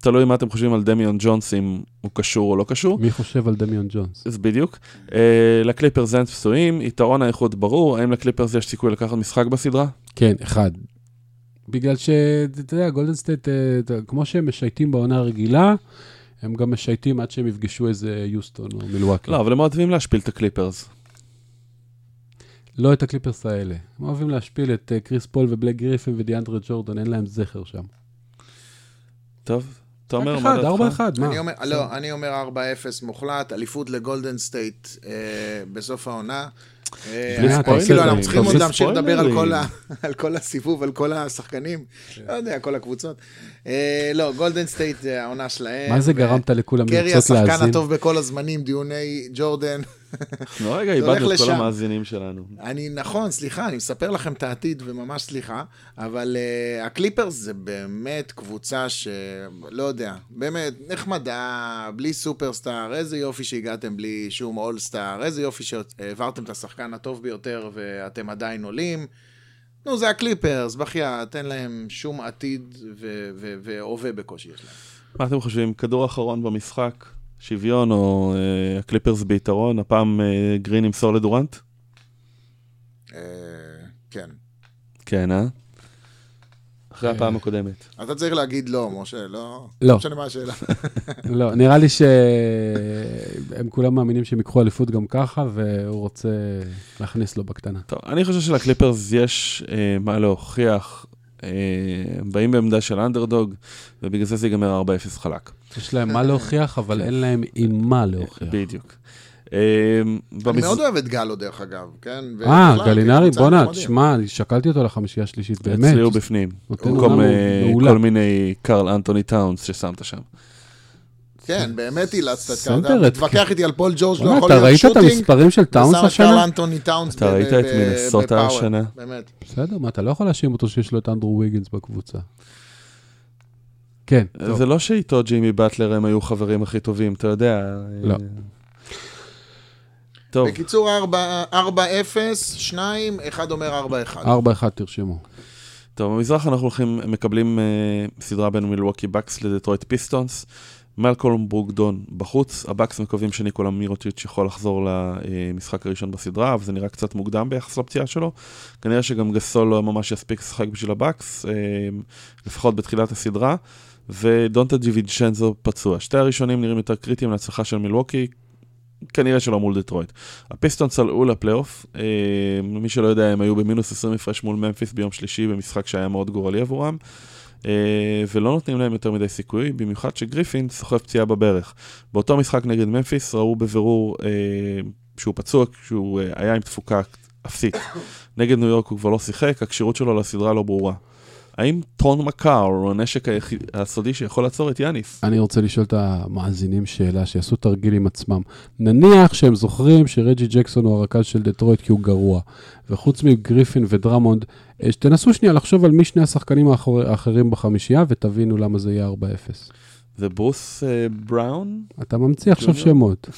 תלוי מה אתם חושבים על דמיאן ג'ונס, אם הוא קשור או לא קשור. מי חושב על דמיאן ג'ונס? אז בדיוק. אה, לקליפרס אין פצועים, יתרון האיכות ברור, האם לקליפרס יש סיכוי לקחת משחק בסדרה? כן, אחד. בגלל שאתה יודע, גולדן סטייט, אה, כמו שהם משייטים בעונה הרגילה, הם גם משייטים עד שהם יפגשו איזה יוסטון או מילואקי. לא, אבל הם אוהבים להשפיל את הקליפרס. לא את הקליפרס האלה. הם אוהבים להשפיל את אה, קריס פול ובלייק גריפין ודיאנדרה ג'ורדן, אין להם זכר שם. טוב, תומר, מה דעתך? ארבע אחד, מה? אני אומר, לא, אני אומר 4-0 מוחלט, אליפות לגולדן סטייט אה, בסוף העונה. אה, אה, כאילו, אנחנו צריכים עוד להמשיך לדבר על כל הסיבוב, על כל השחקנים, לא יודע, כל הקבוצות. אה, לא, גולדן סטייט זה העונה שלהם. מה זה גרמת לכולם קרי לרצות השחקן להאזין? הטוב בכל הזמנים, דיוני ג'ורדן. לא, רגע, איבדנו את כל. המאזינים שלנו. אני, נכון, סליחה, אני מספר לכם את העתיד, וממש סליחה, אבל אה, הקליפרס זה באמת קבוצה שלא יודע, באמת נחמדה, בלי סופרסטאר, איזה יופי שהגעתם בלי שום אולסטאר, איזה יופי שהעברתם את השחקן הטוב ביותר ואתם עדיין עולים. נו, זה הקליפרס, בחייאת, אין להם שום עתיד והווה בקושי יש להם. מה אתם חושבים? כדור אחרון במשחק, שוויון או אה, הקליפרס ביתרון, הפעם אה, גרין ימסור לדורנט? אה, כן. כן, אה? אחרי. הפעם הקודמת. אתה צריך להגיד לא, משה, לא? לא. משנה מה השאלה. לא, נראה לי שהם כולם מאמינים שהם ייקחו אליפות גם ככה, והוא רוצה להכניס לו בקטנה. טוב, אני חושב שלקליפרס יש אה, מה להוכיח. אה, הם באים בעמדה של אנדרדוג, ובגלל זה זה ייגמר 4-0 חלק. יש להם מה להוכיח, אבל אין להם עם מה להוכיח. בדיוק. אה, אני מאוד אוהב את גלו, דרך אגב, כן? אה, גלינרי, בואנה. תשמע, אני שקלתי אותו לחמישייה השלישית, באמת. אצלי הוא בפנים. במקום אה. כל מיני קרל אנטוני טאונס ששמת שם. כן, באמת אילצת את סנטר, אתה את- מתווכח איתי על פול ג'ורג', לא יכול אתה להיות ראית את שוטינג, המספרים של טאונס ושם את קרל השנה? אנטוני טאונס אתה ב- ראית את בפאוור, השנה? באמת. בסדר, מה, אתה לא יכול להאשים אותו שיש לו את אנדרו ויגינס בקבוצה. כן. זה לא שאיתו ג'ימי באטלר הם היו חברים הכי טובים, אתה יודע. לא. טוב, בקיצור, 4-0, 2, אחד אומר 4-1. 4-1 תרשמו. טוב, במזרח אנחנו הולכים, מקבלים אה, סדרה בין מילווקי בקס לדטרויט פיסטונס. מלקולם ברוקדון בחוץ, הבקס מקווים שניקולה מירוטיץ' יכול לחזור למשחק הראשון בסדרה, אבל זה נראה קצת מוקדם ביחס לפציעה שלו. כנראה שגם גסול לא ממש יספיק לשחק בשביל הבקס, אה, לפחות בתחילת הסדרה, ודונטה דיווינצ'נזו פצוע. שתי הראשונים נראים יותר קריטיים להצלחה של מילווקי, כנראה שלא מול דטרויט. הפיסטונס עלו לפלייאוף, אה, מי שלא יודע, הם היו במינוס 20 הפרש מול ממפיס ביום שלישי במשחק שהיה מאוד גורלי עבורם. אה, ולא נותנים להם יותר מדי סיכוי, במיוחד שגריפין סוחב פציעה בברך. באותו משחק נגד ממפיס ראו בבירור אה, שהוא פצוע, שהוא אה, היה עם תפוקה אפסית. נגד ניו יורק הוא כבר לא שיחק, הכשירות שלו לסדרה לא ברורה. האם טון מקאר הוא הנשק היחיד- הסודי שיכול לעצור את יאניס? אני רוצה לשאול את המאזינים שאלה, שיעשו תרגיל עם עצמם. נניח שהם זוכרים שרג'י ג'קסון הוא הרכז של דטרויט כי הוא גרוע, וחוץ מגריפין ודרמונד, אה, תנסו שנייה לחשוב על מי שני השחקנים האחרים בחמישייה, ותבינו למה זה יהיה 4-0. זה ברוס אה, בראון? אתה ממציא עכשיו? שמות.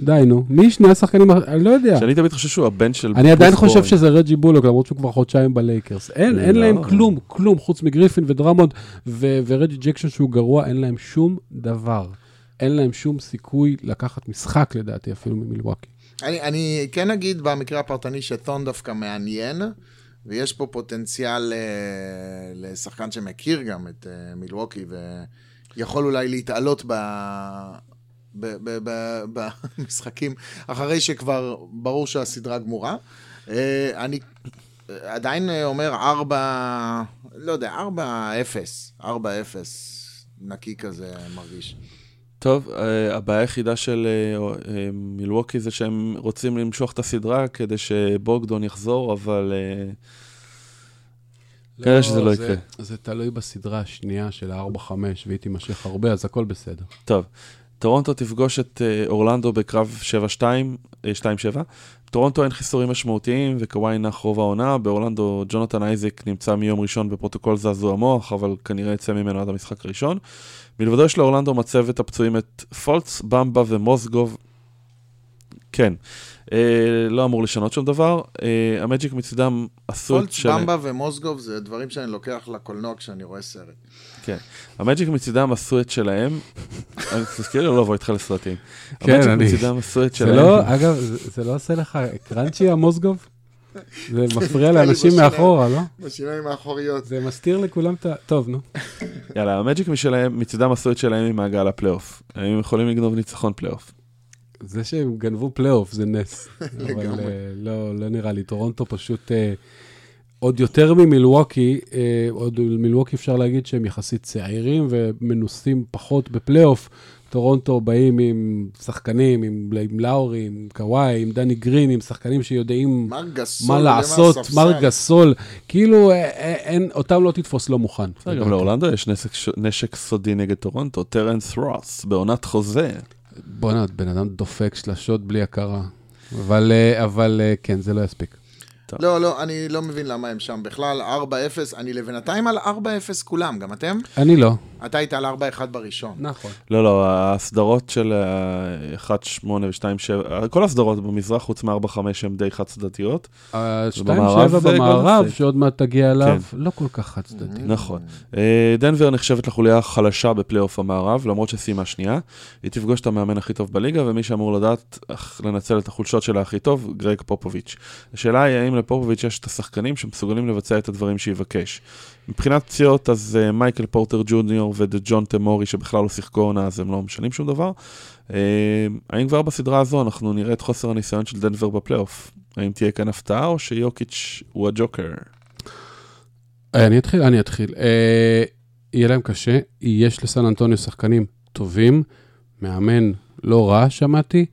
די, נו. מי שני השחקנים, אני לא יודע. שאני תמיד חושב שהוא הבן של אני עדיין חושב. שזה רג'י בולוק, למרות שהוא כבר חודשיים בלייקרס. אין, אין לא. להם כלום, כלום, חוץ מגריפין ודרמונד ורג'י ג'קסון שהוא גרוע, אין להם שום דבר. אין להם שום סיכוי לקחת משחק, לדעתי, אפילו ממילווקי. אני, אני כן אגיד במקרה הפרטני שטון דווקא מעניין, ויש פה פוטנציאל אה, לשחקן שמכיר גם את אה, מילווקי, ויכול אולי להתעלות ב... ב- ב- ב- במשחקים, אחרי שכבר ברור שהסדרה גמורה. אה, אני עדיין אה, אומר 4, לא יודע, 4-0, 4-0, נקי כזה מרגיש. טוב, אה, הבעיה היחידה של מילווקי זה שהם רוצים למשוך את הסדרה כדי שבוגדון יחזור, אבל אה, כנראה שזה לא זה- יקרה. זה תלוי בסדרה השנייה של ה-4-5, והיא תימשך הרבה, אז הכל בסדר. טוב. טורונטו תפגוש את אה, אורלנדו בקרב 7-2, אה, 2-7. טורונטו אין חיסורים משמעותיים וקוואי נח רוב העונה. באורלנדו ג'ונתן אייזיק נמצא מיום ראשון בפרוטוקול זעזוע מוח, אבל כנראה יצא ממנו עד המשחק הראשון. מלבדו יש לאורלנדו מצבת הפצועים את פולץ, במבה ומוסגוב. כן, אה, לא אמור לשנות שום דבר. אה, המג'יק מצדם עשו את פולץ, שלהם. במבה ומוסגוב זה דברים שאני לוקח לקולנוע כשאני רואה סרט. כן. המג'יק מצידם עשו את שלהם. אני לי לא לבוא איתך לסרטים. כן, המג'יק אני- מצידם עשו את זה שלהם. לא, אגב, זה זה לא עושה לך crunchy המוסגוב? זה מפריע לאנשים. מאחורה, לא? בשיניים האחוריות. זה מסתיר לכולם את ה... טוב, נו. יאללה, המג'יק משלהם, מצידם עשו את שלהם עם מעגל הפלייאוף. הם יכולים לגנוב ניצחון פלייאוף. זה שהם גנבו פלייאוף זה נס. אבל לגמרי. אה, לא, לא נראה לי. טורונטו פשוט אה, עוד יותר ממילווקי, אה, עוד מילווקי אפשר להגיד שהם יחסית צעירים ומנוסים פחות בפלייאוף. טורונטו באים עם שחקנים, עם, עם לאורי, עם קוואי, עם דני גרין, עם שחקנים שיודעים מה לעשות. מר גסול. כאילו, אין, אותם לא תתפוס לא מוכן. גם לאורלנדו יש נשק, נשק סודי נגד טורונטו, טרנס רוס, בעונת חוזה. בואנה, בן אדם דופק שלשות בלי הכרה. אבל, אה, אבל אה, כן, זה לא יספיק. לא, לא, אני לא מבין למה הם שם בכלל. 4-0, אני לבינתיים על 4-0 כולם, גם אתם? אני לא. אתה היית על 4-1 בראשון. נכון. לא, לא, הסדרות של אה, 1-8 ו-2-7, כל הסדרות במזרח חוץ מ-4-5 הן די חד צדדיות. ה-2-7 זה במערב, שעוד מעט תגיע אליו, לא כל כך חד צדדי. נכון. אה, דנבר נחשבת לחוליה החלשה בפלייאוף המערב, למרות שסיימה שנייה. היא תפגוש את המאמן הכי טוב בליגה, ומי שאמור לדעת איך לנצל את החולשות שלה הכי טוב, גרג פופוביץ'. השאלה היא האם לפופוביץ' יש את השחקנים שמסוגלים לבצע את הדברים שיבקש. מבחינת פציעות, אז uh, מייקל פורטר ג'וניור וג'ון תמורי, שבכלל לא שיחקו עונה, אז הם לא משנים שום דבר. Uh, האם כבר בסדרה הזו אנחנו נראה את חוסר הניסיון של דנבר בפלייאוף? האם תהיה כאן הפתעה, או שיוקיץ' הוא הג'וקר? אני אתחיל, אני אתחיל. אה, יהיה להם קשה, יש לסן אנטוניו שחקנים טובים, מאמן לא רע, שמעתי,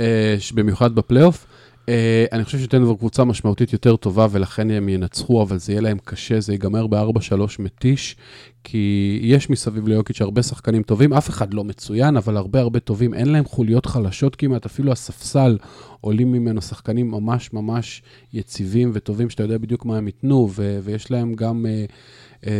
אה, במיוחד בפלייאוף. אה, אני חושב שדנבר קבוצה משמעותית יותר טובה, ולכן הם ינצחו, אבל זה יהיה להם קשה, זה ייגמר ב-4-3 מתיש, כי יש מסביב ליוקיץ' הרבה שחקנים טובים, אף אחד לא מצוין, אבל הרבה הרבה טובים, אין להם חוליות חלשות כמעט, אפילו הספסל עולים ממנו שחקנים ממש ממש יציבים וטובים, שאתה יודע בדיוק מה הם ייתנו, ו- ויש להם גם אה, אה,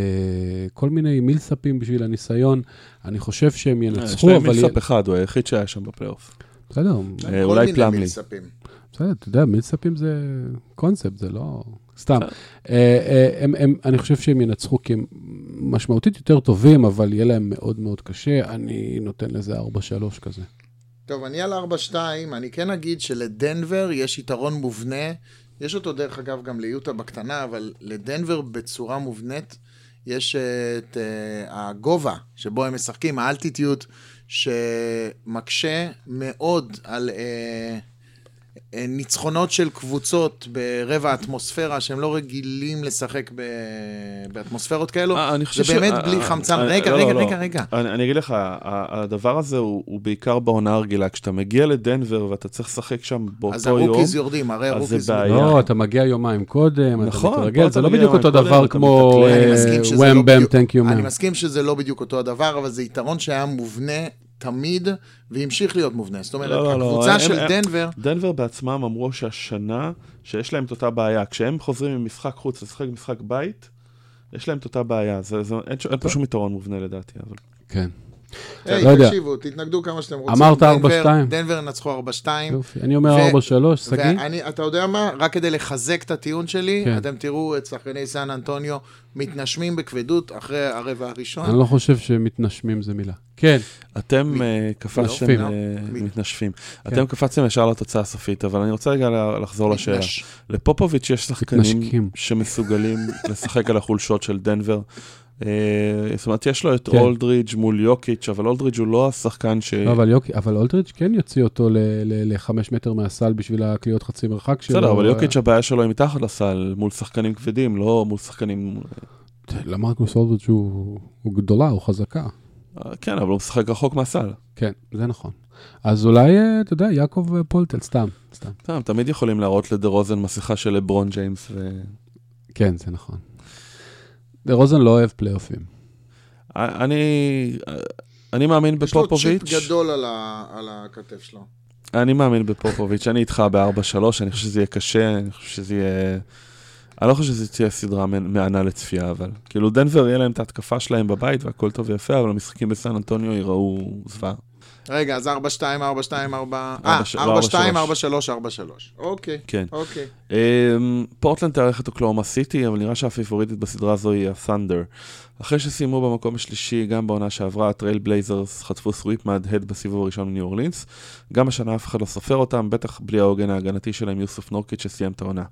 כל מיני מילסאפים בשביל הניסיון. אני חושב שהם יש ינצחו, להם אבל... מילסאפ אחד, הוא היחיד שהיה שם בפלייאוף. בסדר, כל אולי פלמלי. בסדר, אתה יודע, מילסאפים זה קונספט, זה לא... סתם. אה, אה, הם, הם, אני חושב שהם ינצחו כי הם משמעותית יותר טובים, אבל יהיה להם מאוד מאוד קשה. אני נותן לזה 4-3 כזה. טוב, אני על 4-2, אני כן אגיד שלדנבר יש יתרון מובנה, יש אותו דרך אגב גם ליוטה בקטנה, אבל לדנבר בצורה מובנית יש את אה, הגובה שבו הם משחקים, ה altitude, שמקשה מאוד על, אה, ניצחונות של קבוצות ברבע האטמוספירה, שהם לא רגילים לשחק ב... באטמוספירות כאלו, אה, אני חושב זה באמת ש- בלי אה, חמצן. אה, רגע, לא, רגע, לא, רגע, לא. רגע. אני, אני אגיד לך, ה- הדבר הזה הוא, הוא בעיקר בעונה הרגילה. כשאתה מגיע לדנבר ואתה צריך לשחק שם באותו אז יום, הרוקיז יורדים, הרי אז הרוקיז יורדים. לא, אתה מגיע יומיים קודם, נכון, אתה פה מתרגל, אתה זה לא בדיוק אותו יומיים דבר כמו לא וואם בם, בדיוק- תנק יו אני. מסכים שזה לא בדיוק אותו הדבר, אבל זה יתרון שהיה מובנה תמיד, והמשיך להיות מובנה. זאת אומרת, לא, לא, לא, הקבוצה הם- של הם- דנבר, דנבר בעצמם אמרו שהשנה, שיש להם את אותה בעיה. כשהם חוזרים ממשחק חוץ לשחק משחק בית, יש להם את אותה בעיה. זה, זה, אין, ש- אין פה שום יתרון מובנה לדעתי. אבל... כן. היי, לא. תקשיבו, תתנגדו כמה שאתם רוצים. אמרת דנבר- 4-2. דנבר נצחו 4-2. יופי. אני אומר ו- 4-3, שגיא? אתה יודע מה? רק כדי לחזק את הטיעון שלי, כן. אתם תראו את שחקני סן אנטוניו מתנשמים בכבדות אחרי הרבע הראשון. אני לא חושב שמתנשמים זה מילה. כן, אתם אה, קפצתם, מתנשפים. אה, מ- מתנשפים. כן. אתם קפצתם ישר לתוצאה הסופית, אבל אני רוצה רגע לחזור לשאלה. לפופוביץ' יש שחקנים מתנשקים. שמסוגלים לשחק על החולשות של דנבר. אה, זאת אומרת, יש לו את כן. אולדרידג' מול יוקיץ', אבל אולדרידג' הוא לא השחקן ש... לא, אבל יוק- אבל אולטריץ' כן יוציא אותו לחמש מטר מהסל בשביל הקליעות חצי מרחק שלו. בסדר, אבל יוקיץ' הבעיה שלו היא מתחת לסל, מול שחקנים כבדים, לא מול שחקנים... למרקוס אולטריץ' הוא הוא גדולה, הוא חזקה. אה, כן, אבל הוא משחק רחוק מהסל. כן, זה נכון. אז אולי, אה, אתה יודע, יעקב אה, פולטל, סתם, סתם. סתם, תמיד יכולים להראות לדה רוזן מסכה של לברון ג'יימס ו... כן, זה נכון. דה רוזן לא אוהב פלייאופים. אני... אני מאמין יש לו בפופוביץ'. צ'יפ גדול על ה- על הכתף שלו. אני מאמין בפופוביץ', אני איתך ב-4-3, אני חושב שזה יהיה קשה, אני חושב שזה יהיה... אני לא חושב שזה תהיה סדרה מהנה לצפייה, אבל... כאילו, דנבר יהיה להם את ההתקפה שלהם בבית והכל טוב ויפה, אבל המשחקים בסן אנטוניו ייראו זוועה. רגע, אז 4-2, 4-2, 4... אה, ארבע ש- 4-2, ארבע, 4-3, 4-3. אוקיי, כן. אוקיי. אמ, פורטלנד תארח את אוקלאומה סיטי, אבל נראה שהפיבוריטית בסדרה הזו היא הסנדר. אחרי שסיימו במקום השלישי, גם בעונה שעברה, הטרייל בלייזרס חטפו סוויפ מהדהד בסיבוב הראשון מניו אורלינס. גם השנה אף אחד לא סופר אותם, בטח בלי העוגן ההגנתי שלהם יוסוף נורקיץ' שסיים את העונה.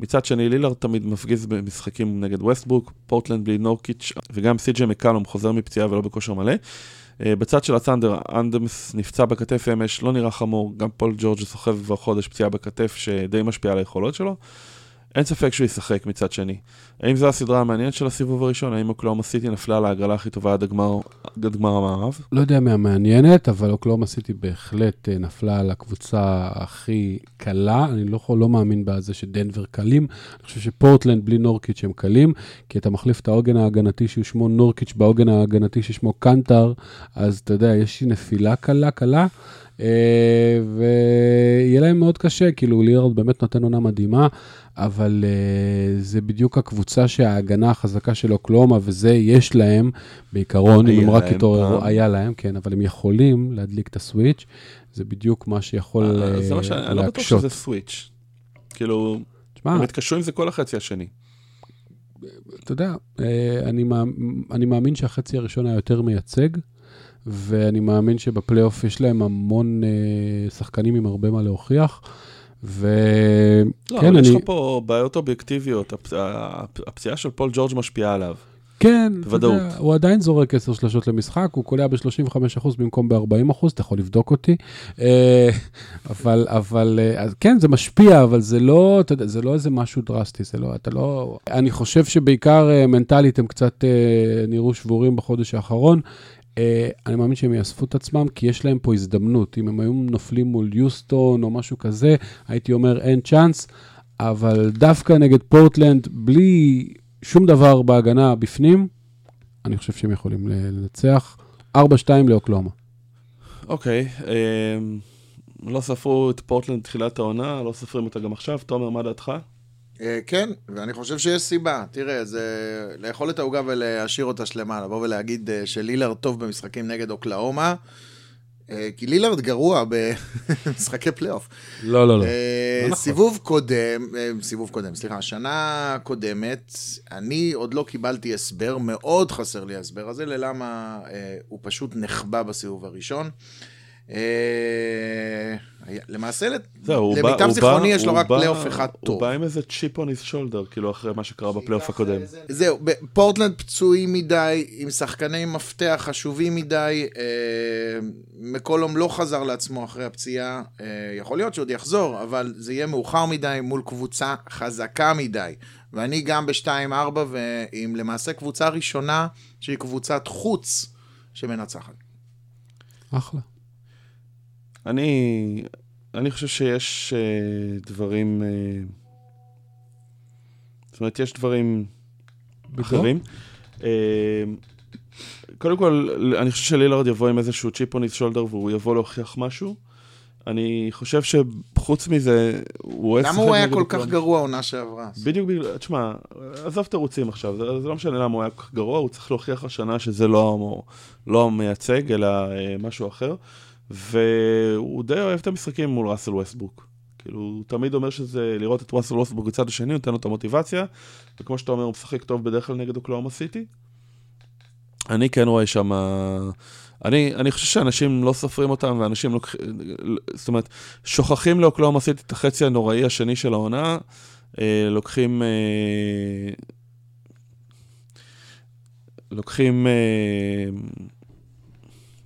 מצד שני, לילארד תמיד מפגיז במשחקים נגד ווסטברוק, פורטלנד בלי נורקיץ', וגם סי.ג'י מקלום חוזר מפציעה ולא בכושר מלא. אה, בצד של הת'אנדר, אדמס נפצע בכתף אמש, לא נראה חמור, גם פול ג'ורג' סוחב כבר חודש פציעה בכתף שדי משפיעה על היכולות שלו. אין ספק שהוא ישחק מצד שני. האם זו הסדרה המעניינת של הסיבוב הראשון? האם אוקלאומה סיטי נפלה להגרלה הכי טובה עד הגמר, עד גמר המערב? לא יודע מי המעניינת, אבל אוקלאומה סיטי בהחלט אה, נפלה על הקבוצה הכי קלה. אני לא לא מאמין בזה שדנבר קלים. אני חושב שפורטלנד בלי נורקיץ' הם קלים, כי אתה מחליף את העוגן ההגנתי ששמו נורקיץ' בעוגן ההגנתי ששמו קנטר, אז אתה יודע, יש נפילה קלה קלה. אה, ויהיה להם מאוד קשה, כאילו ליארד באמת נותן עונה מדהימה, אבל uh, זה בדיוק הקבוצה שההגנה החזקה של אוקלאומה, וזה יש להם, בעיקרון, אם הם רק פעם. היה להם, כן, אבל הם יכולים להדליק את הסוויץ', זה בדיוק מה שיכול אה, זה מה שאני אני לא בטוח להקשות. שזה סוויץ'. כאילו, הם התקשרו עם זה כל החצי השני. אתה יודע, אה, אני מאמין שהחצי הראשון היה יותר מייצג, ואני מאמין שבפלייאוף יש להם המון אה, שחקנים עם הרבה מה להוכיח. וכן, לא, אבל יש אני... לך פה בעיות אובייקטיביות, הפ- הפ- הפציעה של פול ג'ורג' משפיעה עליו. כן, אתה בוודאות. יודע, הוא עדיין זורק 10 שלשות למשחק, הוא קולע ב-35% במקום ב-40%, אתה יכול לבדוק אותי. אה, אבל, אבל, אה, אז כן, זה משפיע, אבל זה לא, אתה יודע, זה לא איזה משהו דרסטי, זה לא, אתה לא... אני חושב שבעיקר אה, מנטלית הם קצת נראו שבורים בחודש האחרון. אה, אני מאמין שהם יאספו את עצמם, כי יש להם פה הזדמנות. אם הם היו נופלים מול יוסטון או משהו כזה, הייתי אומר אין צ'אנס, אבל דווקא נגד פורטלנד, בלי שום דבר בהגנה בפנים, אני חושב שהם יכולים לנצח. 4-2 לאוקלאומה. אוקיי, אמ, לא ספרו את פורטלנד תחילת העונה, לא סופרים אותה גם עכשיו. תומר, מה דעתך? אה, כן, ואני חושב שיש סיבה. תראה, זה לאכול את העוגה ולהשאיר אותה שלמה, לבוא ולהגיד אה, שלילארד טוב במשחקים נגד אוקלאומה, אה, כי לילארד גרוע במשחקי פלייאוף. לא, לא, לא. לא נכון. סיבוב קודם, סיבוב קודם, סליחה, שנה קודמת, אני עוד לא קיבלתי הסבר, מאוד חסר לי ההסבר הזה, ללמה הוא פשוט נחבא בסיבוב הראשון. אה, למעשה, למיטב זיכרוני יש לו רק פלייאוף אחד טוב. הוא בא עם איזה chip on his shoulder, כאילו, אחרי מה שקרה בפלייאוף הקודם. זהו, פורטלנד פצועים מדי, עם שחקני מפתח חשובים מדי, אה, מקולום לא חזר לעצמו אחרי הפציעה, אה, יכול להיות שעוד יחזור, אבל זה יהיה מאוחר מדי מול קבוצה חזקה מדי. ואני גם ב-2-4, ועם למעשה קבוצה ראשונה, שהיא קבוצת חוץ שמנצחת. אחלה. אני, אני חושב שיש אה, דברים, אה, זאת אומרת, יש דברים. אחרים. אה, קודם כל, אני חושב שלילארד יבוא עם איזשהו צ'יפ his shoulder והוא יבוא להוכיח משהו. אני חושב שחוץ מזה, הוא אוהב למה הוא היה כל כך. גרוע עונה שעברה? בדיוק בגלל, תשמע, עזוב תירוצים עכשיו, זה, זה לא משנה למה הוא היה כל כך גרוע, הוא צריך להוכיח השנה שזה לא, לא המייצג, אלא אה, משהו אחר. והוא די אוהב את המשחקים מול ראסל ווסטבוק. כאילו, הוא תמיד אומר שזה לראות את ראסל ווסטבוק בצד השני, נותן לו את המוטיבציה, וכמו שאתה אומר, הוא משחק טוב בדרך כלל נגד אוקלאומה סיטי. אני כן רואה שם... אני, אני חושב שאנשים לא סופרים אותם, ואנשים לוקחים... זאת אומרת, שוכחים לאוקלאומה סיטי את החצי הנוראי השני של העונה, אה, לוקחים... אה, לוקחים... אה,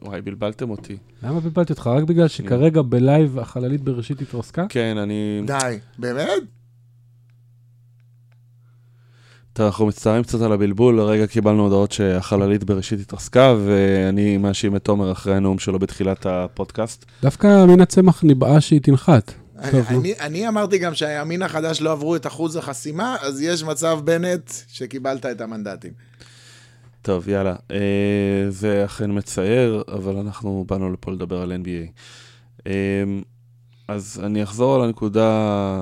וואי, בלבלתם אותי. למה בלבלתי אותך? רק בגלל שכרגע בלייב החללית בראשית התרסקה? כן, אני... די, באמת? טוב, אנחנו מצטערים קצת על הבלבול, לרגע קיבלנו הודעות שהחללית בראשית התרסקה, ואני מאשים את תומר אחרי הנאום שלו בתחילת הפודקאסט. דווקא מן הצמח ניבאה שהיא תנחת. אני אמרתי גם שהימין החדש לא עברו את אחוז החסימה, אז יש מצב, בנט, שקיבלת את המנדטים. טוב, יאללה. אה, זה אכן מצער, אבל אנחנו באנו לפה לדבר על NBA. אה, אז אני אחזור על הנקודה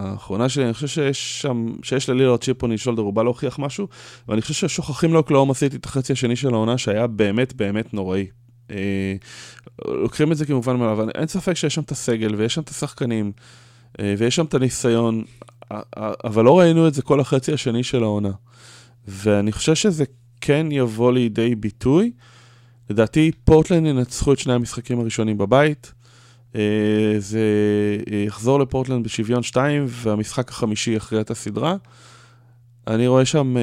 האחרונה שלי, אני חושב שיש שם, שיש ללילרד צ'יפוני שולדר, הוא בא להוכיח משהו, ואני חושב ששוכחים לו קלאומה סיטי את החצי השני של העונה, שהיה באמת באמת נוראי. אה, לוקחים את זה כמובן מאליו, אבל אין ספק שיש שם את הסגל, ויש שם את השחקנים, אה, ויש שם את הניסיון, אבל לא ראינו את זה כל החצי השני של העונה. ואני חושב שזה כן יבוא לידי ביטוי. לדעתי, פורטלנד ינצחו את שני המשחקים הראשונים בבית. אה, זה אה, יחזור לפורטלנד בשוויון 2, והמשחק החמישי יכריע את הסדרה. אני רואה שם, אה,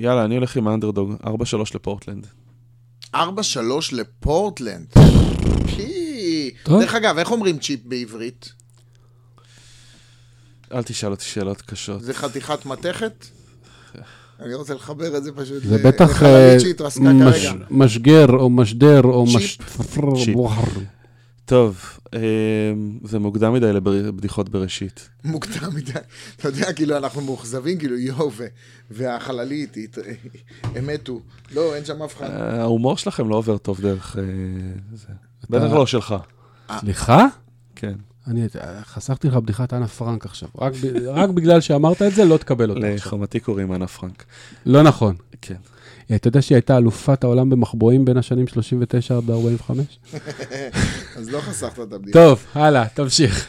יאללה, אני הולך עם האנדרדוג, 4-3 לפורטלנד. 4-3 לפורטלנד. פי. דרך אגב, איך אומרים צ'יפ בעברית? אל תשאל אותי שאלות קשות. זה חתיכת מתכת? אני רוצה לחבר את זה פשוט זה בטח אה, מש-. משגר או משדר או צ'יפ. מש... צ'יפ. וואר. טוב, אה, זה מוקדם מדי לבדיחות בראשית. מוקדם מדי. אתה יודע, כאילו, אנחנו מאוכזבים, כאילו, יואו, ו- והחללית, הם מתו. לא, אין שם אף אחד. אה, ההומור שלכם לא עובר טוב דרך זה. בטח לא שלך. סליחה? כן. אני חסכתי לך בדיחת אנה פרנק עכשיו. רק ב- רק בגלל שאמרת את זה, לא תקבל אותה עכשיו. לחמתי קוראים אנה פרנק. לא נכון. כן. אתה יודע שהיא הייתה אלופת העולם במחבואים בין השנים 39 עד 45? אז לא חסכת את הבדיחה. טוב, הלאה, תמשיך.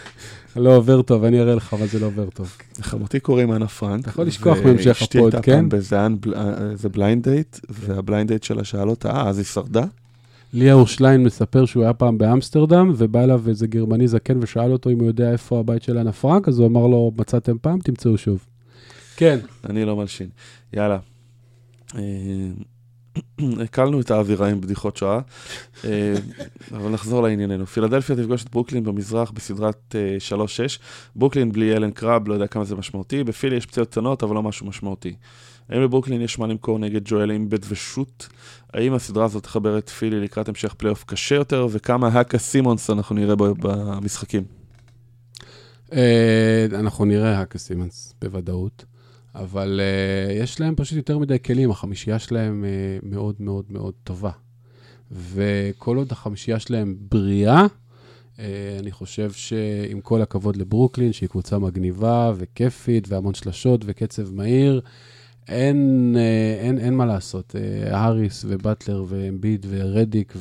לא עובר טוב, אני אראה לך, אבל זה לא עובר טוב. לחמותי קוראים אנה פרנק. אתה יכול לשכוח ואשתי הפוד, הייתה כן? פעם באיזה איזה בליינד דייט, והבליינד דייט שלה שאל אותה, אה, אז היא שרדה? ליאור שליין מספר שהוא היה פעם באמסטרדם, ובא אליו איזה גרמני זקן ושאל אותו אם הוא יודע איפה הבית של אנה פרנק, אז הוא אמר לו, מצאתם פעם, תמצאו שוב. כן. אני לא מלשין. יאללה. אה, הקלנו את האווירה עם בדיחות שואה, אה, אבל נחזור לענייננו. פילדלפיה תפגוש את ברוקלין במזרח בסדרת אה, 3-6. ברוקלין בלי אלן קראב, לא יודע כמה זה משמעותי. בפילי יש פציעות קטנות, אבל לא משהו משמעותי. האם לברוקלין יש מה למכור נגד ג'ואל אימבד ושות? האם הסדרה הזאת תחבר את פילי לקראת המשך פלייאוף קשה יותר, וכמה hack a סימונס אנחנו נראה במשחקים? אה, אנחנו נראה האקה סימנס בוודאות, אבל אה, יש להם פשוט יותר מדי כלים, החמישייה שלהם אה, מאוד מאוד מאוד טובה. וכל עוד החמישייה שלהם בריאה, אה, אני חושב שעם כל הכבוד לברוקלין, שהיא קבוצה מגניבה וכיפית והמון שלשות וקצב מהיר, אין, אה, אין, אין מה לעשות. אה, האריס ובטלר ואמביד ורדיק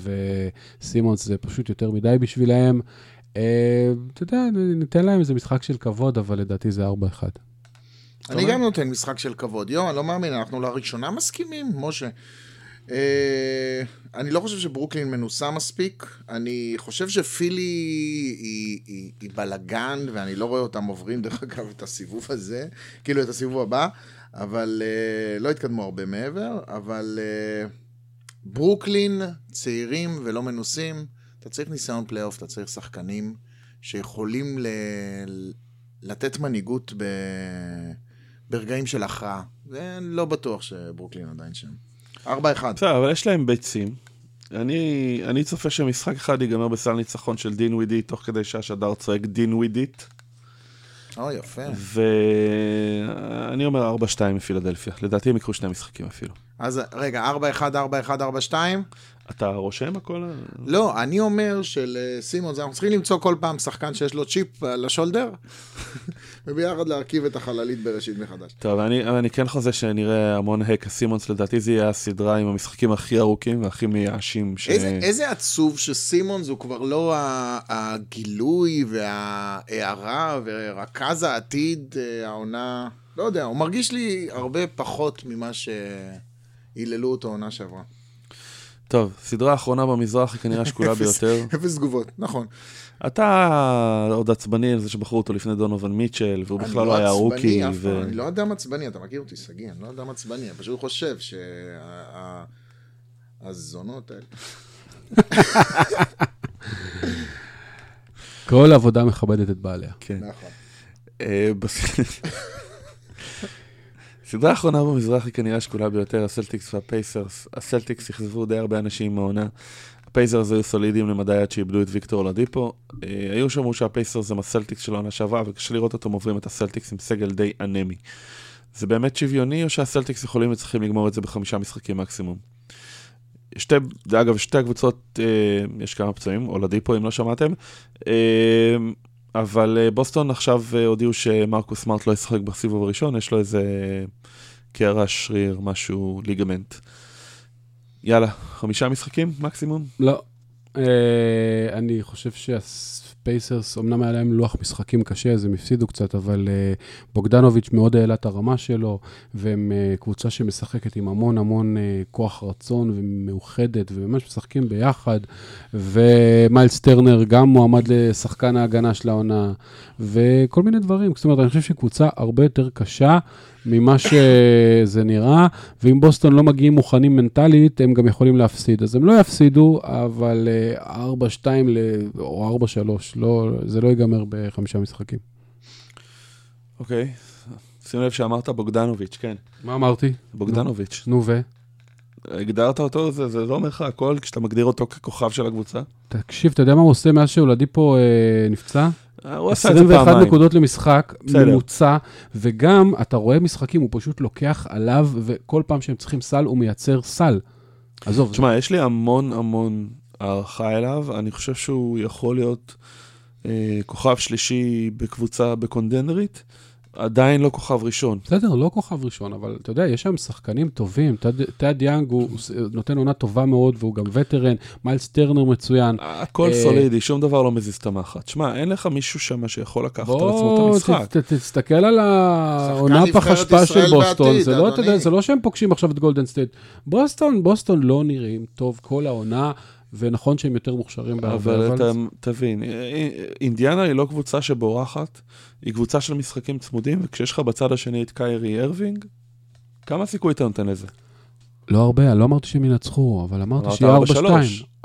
וסימונס זה פשוט יותר מדי בשבילהם. אה, אתה יודע, ניתן להם איזה משחק של כבוד, אבל לדעתי זה 4-1. אני גם נותן משחק של כבוד. יואו, אני לא מאמין, אנחנו לראשונה מסכימים, משה. אה, אני לא חושב שברוקלין מנוסה מספיק, אני חושב שפילי היא, היא, היא בלאגן, ואני לא רואה אותם עוברים, דרך אגב, את הסיבוב הזה, כאילו את הסיבוב הבא, אבל אה, לא התקדמו הרבה מעבר, אבל אה, ברוקלין, צעירים ולא מנוסים, אתה צריך ניסיון פלייאוף, אתה צריך שחקנים שיכולים ל... לתת מנהיגות ב... ברגעים של הכרעה. ואני לא בטוח שברוקלין עדיין שם. 4-1. בסדר, אבל יש להם ביצים. אני, אני צופה שמשחק אחד ייגמר בסל ניצחון של דינווידי, תוך כדי שהשדר צועק דין ווידית. או, יפה. ואני אומר 4-2 מפילדלפיה. לדעתי הם יקחו שני משחקים אפילו. אז רגע, 4-1, 4-1, 4-2? אתה רושם הכל? לא, אני אומר שלסימון, אנחנו צריכים למצוא כל פעם שחקן שיש לו צ'יפ על השולדר, וביחד להרכיב את החללית בראשית מחדש. טוב, אני, אני כן חוזה שנראה המון הקה סימונס, לדעתי זה יהיה הסדרה עם המשחקים הכי ארוכים והכי מייאשים. ש... איזה, איזה עצוב שסימונס הוא כבר לא הגילוי וההערה ורכז העתיד, אה, העונה, לא יודע, הוא מרגיש לי הרבה פחות ממה שהיללו אותו עונה שעברה. טוב, סדרה אחרונה במזרח היא כנראה שקולה ביותר. אפס תגובות, נכון. אתה עוד עצבני על זה שבחרו אותו לפני דונובל מיטשל, והוא בכלל לא היה רוקי. אני לא אדם עצבני, אתה מכיר אותי, שגיא, אני לא אדם עצבני, אני פשוט חושב שהזונות האלה... כל עבודה מכבדת את בעליה. כן. נכון. אה, סדרה האחרונה במזרח היא כנראה שקולה ביותר, הסלטיקס והפייסרס. הסלטיקס אכזבו די הרבה אנשים מהעונה. הפייסרס היו סולידיים למדי עד שאיבדו את ויקטור אולדיפו. אה, היו שאמרו שהפייסרס הם הסלטיקס של העונה שעברה, וקשה לראות אותם עוברים את הסלטיקס עם סגל די אנמי. זה באמת שוויוני, או שהסלטיקס יכולים וצריכים לגמור את זה בחמישה משחקים מקסימום? שתי, אגב, שתי הקבוצות, אה, יש כמה פצועים, או לדיפו אם לא שמעתם. אה, אבל אה, בוסטון עכשיו אה, הודיעו שמרקוס סמארט לא ישחק בסיבוב הראשון, יש לו איזה קרע שריר, משהו, ליגמנט. יאללה, חמישה משחקים מקסימום? לא. אה, אני חושב שהספייסרס, אמנם היה להם לוח משחקים קשה, אז הם הפסידו קצת, אבל בוגדנוביץ' מאוד העלה את הרמה שלו, והם קבוצה שמשחקת עם המון המון כוח רצון ומאוחדת, וממש משחקים ביחד, ומיילס טרנר גם מועמד לשחקן ההגנה של העונה, וכל מיני דברים. זאת אומרת, אני חושב שקבוצה הרבה יותר קשה. ממה שזה נראה, ואם בוסטון לא מגיעים מוכנים מנטלית, הם גם יכולים להפסיד. אז הם לא יפסידו, אבל 4-2 או 4-3, לא, זה לא ייגמר בחמישה משחקים. אוקיי, שים לב שאמרת בוגדנוביץ', כן. מה אמרתי? בוגדנוביץ'. נו ו? הגדרת אותו, זה, זה לא אומר לך הכל כשאתה מגדיר אותו ככוכב של הקבוצה? תקשיב, אתה יודע מה הוא עושה מאז שהולדי פה אה, נפצע? הוא עשה את זה פעמיים. 21 נקודות למשחק, בסדר. ממוצע, וגם, אתה רואה משחקים, הוא פשוט לוקח עליו, וכל פעם שהם צריכים סל, הוא מייצר סל. עזוב. תשמע, יש לי המון המון הערכה אליו, אני חושב שהוא יכול להיות אה, כוכב שלישי בקבוצה בקונטנדרית. עדיין לא כוכב ראשון. בסדר, לא כוכב ראשון, אבל אתה יודע, יש שם שחקנים טובים. טד יאנג הוא נותן עונה טובה מאוד, והוא גם וטרן, מיילס טרנר מצוין. הכל אה, סולידי, שום דבר לא מזיז את המחט. שמע, אין לך מישהו שם שיכול לקחת על עצמו את המשחק. בוא, תסתכל על העונה פח אשפה של בוסטון. זה לא, זה לא שהם פוגשים עכשיו את גולדן סטייט. בוסטון, בוסטון לא נראים טוב כל העונה. ונכון שהם יותר מוכשרים בהרבה, אבל... אבל אתה תבין, אינדיאנה היא לא קבוצה שבורחת, היא קבוצה של משחקים צמודים, וכשיש לך בצד השני את קיירי ארווינג, כמה סיכוי אתה נותן לזה? לא הרבה, לא אמרתי שהם ינצחו, אבל אמרתי שיהיה 4-2.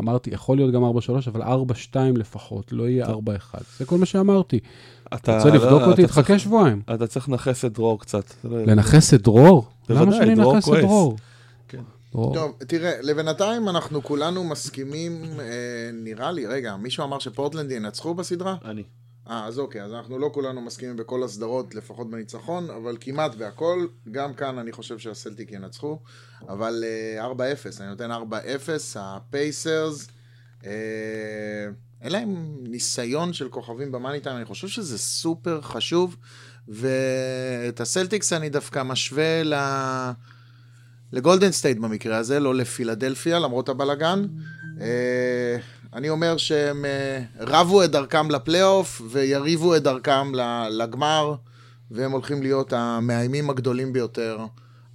אמרתי, יכול להיות גם 4-3, אבל 4-2 לפחות, לא יהיה 4-1. זה כל מה שאמרתי. אתה רוצה לבדוק אותי? תחכה שבועיים. אתה צריך לנכס את דרור קצת. לנכס את דרור? למה שאני אנכס את דרור? או... טוב, תראה, לבינתיים אנחנו כולנו מסכימים, אה, נראה לי, רגע, מישהו אמר שפורטלנד ינצחו בסדרה? אני. אה, אז אוקיי, אז אנחנו לא כולנו מסכימים בכל הסדרות, לפחות בניצחון, אבל כמעט בהכל. גם כאן אני חושב שהסלטיקס ינצחו, אבל אה, 4-0, אני נותן 4-0, הפייסרס, אה, אין להם ניסיון של כוכבים ב money time, אני חושב שזה סופר חשוב, ואת הסלטיקס אני דווקא משווה ל... לה... לגולדן סטייט במקרה הזה, לא לפילדלפיה, למרות הבלגן. אה, אני אומר שהם אה, רבו את דרכם לפלייאוף ויריבו את דרכם לגמר, והם הולכים להיות המאיימים הגדולים ביותר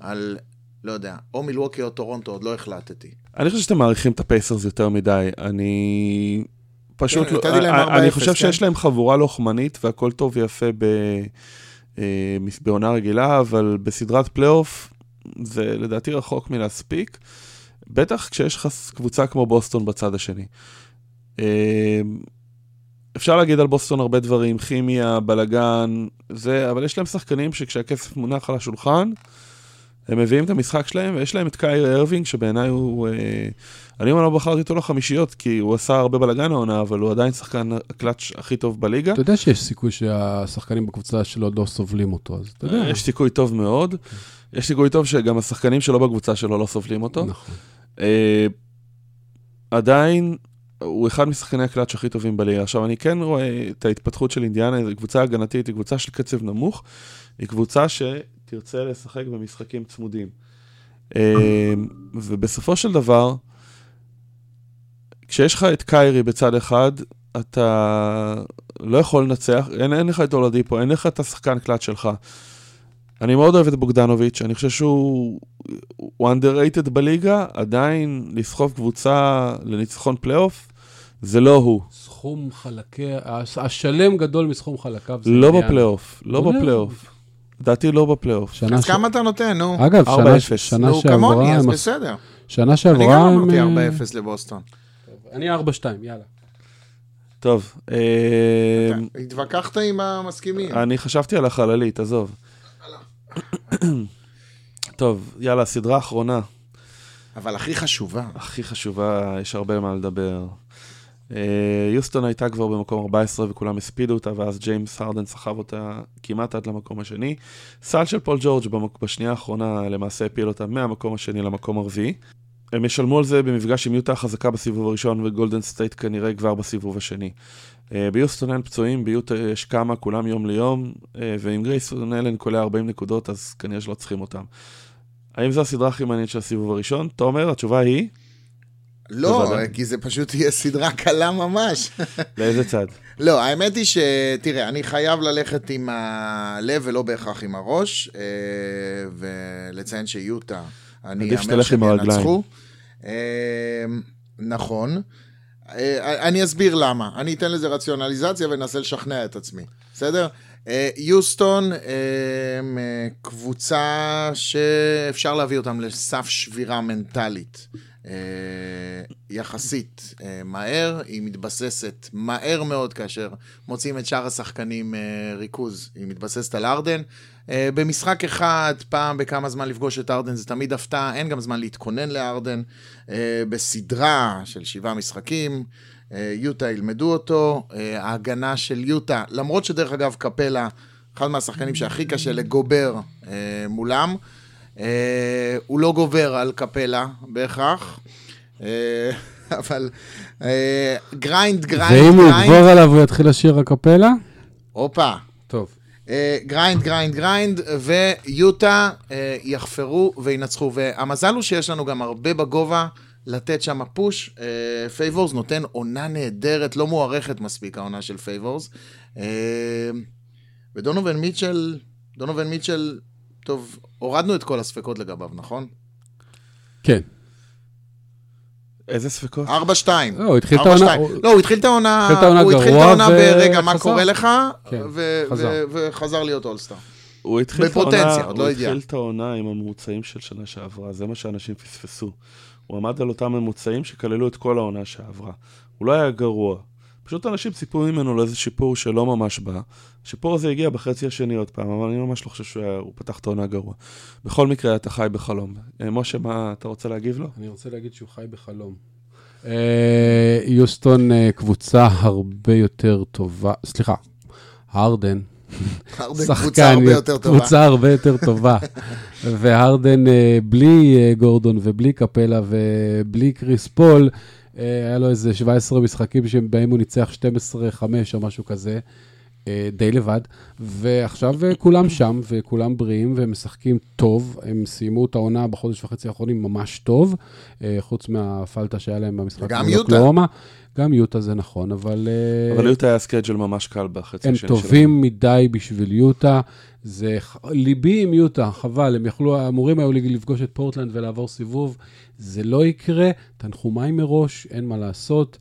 על לא יודע, או מילווקי או טורונטו, עוד לא החלטתי. אני חושב שאתם מעריכים את הפייסרס יותר מדי. אני פשוט כן, לא... אני- 4-0, אני חושב כן. שיש להם חבורה לוחמנית והכל טוב ויפה ב... אה, בעונה רגילה, אבל בסדרת פלייאוף זה לדעתי רחוק מלהספיק. בטח כשיש לך קבוצה כמו בוסטון בצד השני. אה, אפשר להגיד על בוסטון הרבה דברים, כימיה, בלאגן, זה, אבל יש להם שחקנים שכשהכסף מונח על השולחן, הם מביאים את המשחק שלהם, ויש להם את קיירי ארווינג, שבעיניי הוא... אה, אני אומר, לא בחרתי אותו לחמישיות, כי הוא עשה הרבה בלאגן העונה, אבל הוא עדיין שחקן הקלאץ' הכי טוב בליגה. אתה יודע שיש סיכוי שהשחקנים בקבוצה שלו לא סובלים אותו, אז אתה יודע. יש סיכוי טוב מאוד. יש סיכוי טוב שגם השחקנים שלו בקבוצה שלו לא סובלים אותו. נכון. אה, עדיין, הוא אחד משחקני הקלאץ' הכי טובים בליגה. עכשיו, אני כן רואה את ההתפתחות של אינדיאנה, זו קבוצה הגנתית, היא קבוצה של קצב נמוך, היא קבוצה שתרצה לשחק במשחקים צמודים. אה, ובסופו של דבר, כשיש לך את קיירי בצד אחד, אתה לא יכול לנצח, אין, אין לך את אולדיפו, אין לך את השחקן קלאץ' שלך. אני מאוד אוהב את בוגדנוביץ', אני חושב שהוא הוא underrated בליגה, עדיין לסחוב קבוצה לניצחון פלייאוף, זה לא הוא. סכום חלקי, הש- השלם גדול מסכום חלקיו. זה לא. בפלייאוף, לא. בפלייאוף. לדעתי לא בפלייאוף. שנה אז ש- כמה אתה נותן, נו? אגב, 4-0. שנה- שנה נו, שעברה, כמוני, אז בסדר. שנה אני שעברה, גם הם, אמרתי אה, 4-0 לבוסטון. אני 4-2, יאללה. טוב, אה, אתה התווכחת עם המסכימים. אני חשבתי על החללית, עזוב. טוב, יאללה, סדרה אחרונה. אבל הכי חשובה. הכי חשובה, יש הרבה מה לדבר. אה, יוסטון הייתה כבר במקום 14 וכולם הספידו אותה, ואז ג'יימס הרדן סחב אותה כמעט עד למקום השני. סל של פול ג'ורג'. בשנייה האחרונה למעשה הפיל אותה מהמקום השני למקום הרביעי. הם ישלמו על זה במפגש עם יוטה החזקה בסיבוב הראשון וגולדן סטייט כנראה כבר בסיבוב השני. אה, ביוסטון אין פצועים, ביוטה יש כמה, כולם יום ליום, אה, ועם גרייסון אלן קולע 40 נקודות, אז כנראה שלא צריכים אותם. האם זו הסדרה הכי מעניינת של הסיבוב הראשון? תומר, התשובה היא? לא, בוודאי. כי זה פשוט תהיה סדרה קלה ממש. לאיזה צד? לא, האמת היא שתראה, אני חייב ללכת עם הלב ולא בהכרח עם הראש, אה, ולציין שיוטה, אני אאמר שהם. ינצחו. אה, נכון. אה, אני אסביר למה. אני אתן לזה רציונליזציה ואנסה לשכנע את עצמי, בסדר? אה, יוסטון אה, אה, קבוצה שאפשר להביא אותם לסף שבירה מנטלית. יחסית מהר, היא מתבססת מהר מאוד כאשר מוצאים את שאר השחקנים ריכוז, היא מתבססת על ארדן. במשחק אחד, פעם בכמה זמן לפגוש את ארדן זה תמיד הפתעה, אין גם זמן להתכונן לארדן. בסדרה של שבעה משחקים, יוטה ילמדו אותו, אה, ההגנה של יוטה, למרות שדרך אגב קפלה, אחד מהשחקנים שהכי קשה לגובר אה, מולם, אה, הוא לא גובר על קפלה בהכרח, אה, אבל אה, grind, grind, ואם הוא grind, יגבור עליו הוא יתחיל לשיר א קפלה? הופה. טוב. אה, grind, grind, grind, ויוטה אה, יחפרו וינצחו. והמזל הוא שיש לנו גם הרבה בגובה לתת שם push. אה, פייבורס נותן עונה נהדרת, לא מוערכת מספיק העונה של פייבורס. אה, ודונובין מיטשל, דונובין מיטשל, טוב, הורדנו את כל הספקות לגביו, נכון? כן. איזה ספקות? 4-2. לא, הוא התחיל את העונה- 4-2. לא, הוא התחיל את העונה, התחיל הוא התחיל את העונה ברגע, מה. קורה לך, כן, וחזר להיות אולסטאר. הוא התחיל את בפוטנציה, העונה, עוד הוא לא התחיל הגיע. את העונה עם הממוצעים של שנה שעברה, זה מה שאנשים פספסו. הוא עמד על אותם ממוצעים שכללו את כל העונה שעברה. הוא לא היה גרוע. פשוט אנשים ציפו ממנו לאיזה שיפור שלא ממש בא. השיפור הזה הגיע בחצי השני עוד פעם, אבל אני ממש לא חושב שהוא היה- הוא פתח את העונה גרוע. בכל מקרה, אתה חי בחלום. אה, משה, מה אתה רוצה להגיב לו? אני רוצה להגיד שהוא חי בחלום. אה, יוסטון אה, קבוצה הרבה יותר טובה, סליחה, הרדן. הרדן שחקן, קבוצה הרבה יותר טובה. קבוצה הרבה יותר טובה. והרדן אה, בלי אה, גורדון ובלי קפלה ובלי קריס פול, אה, היה לו איזה 17 משחקים שבהם הוא ניצח 12-5 או משהו כזה. אה, די לבד, ועכשיו אה, כולם שם, וכולם בריאים, והם משחקים טוב. הם סיימו את העונה בחודש וחצי האחרונים ממש טוב, אה, חוץ מהפאלטה שהיה להם במשחק. מול יוטה. אוקלהומה. גם יוטה זה נכון, אבל... אבל יוטה היה schedule ממש קל בחצי הם השני שלהם. טובים מדי בשביל יוטה. זה ליבי עם יוטה, חבל, הם יכלו, אמורים היו לפגוש את פורטלנד ולעבור סיבוב. זה לא יקרה, תנחומיי מראש, אין מה לעשות.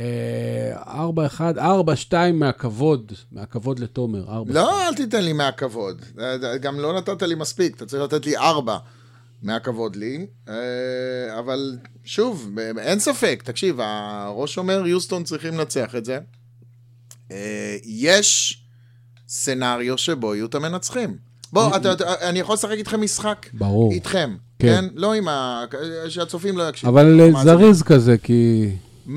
אה, 4-1, 4-2 מהכבוד, מהכבוד לתומר, 4 לא, אל תיתן לי מהכבוד. אה, גם לא נתת לי מספיק, אתה צריך לתת לי ארבע מהכבוד לי. אה, אבל שוב, אין ספק, תקשיב, הראש אומר, יוסטון צריכים לנצח את זה. אה, יש סצנריו שבו יהיו את המנצחים. בוא, אתה- אתה- אני יכול לשחק איתכם משחק? ברור. איתכם, כן. כן? לא עם ה... שהצופים לא יקשיבו. אבל אה? זריז כזה, כי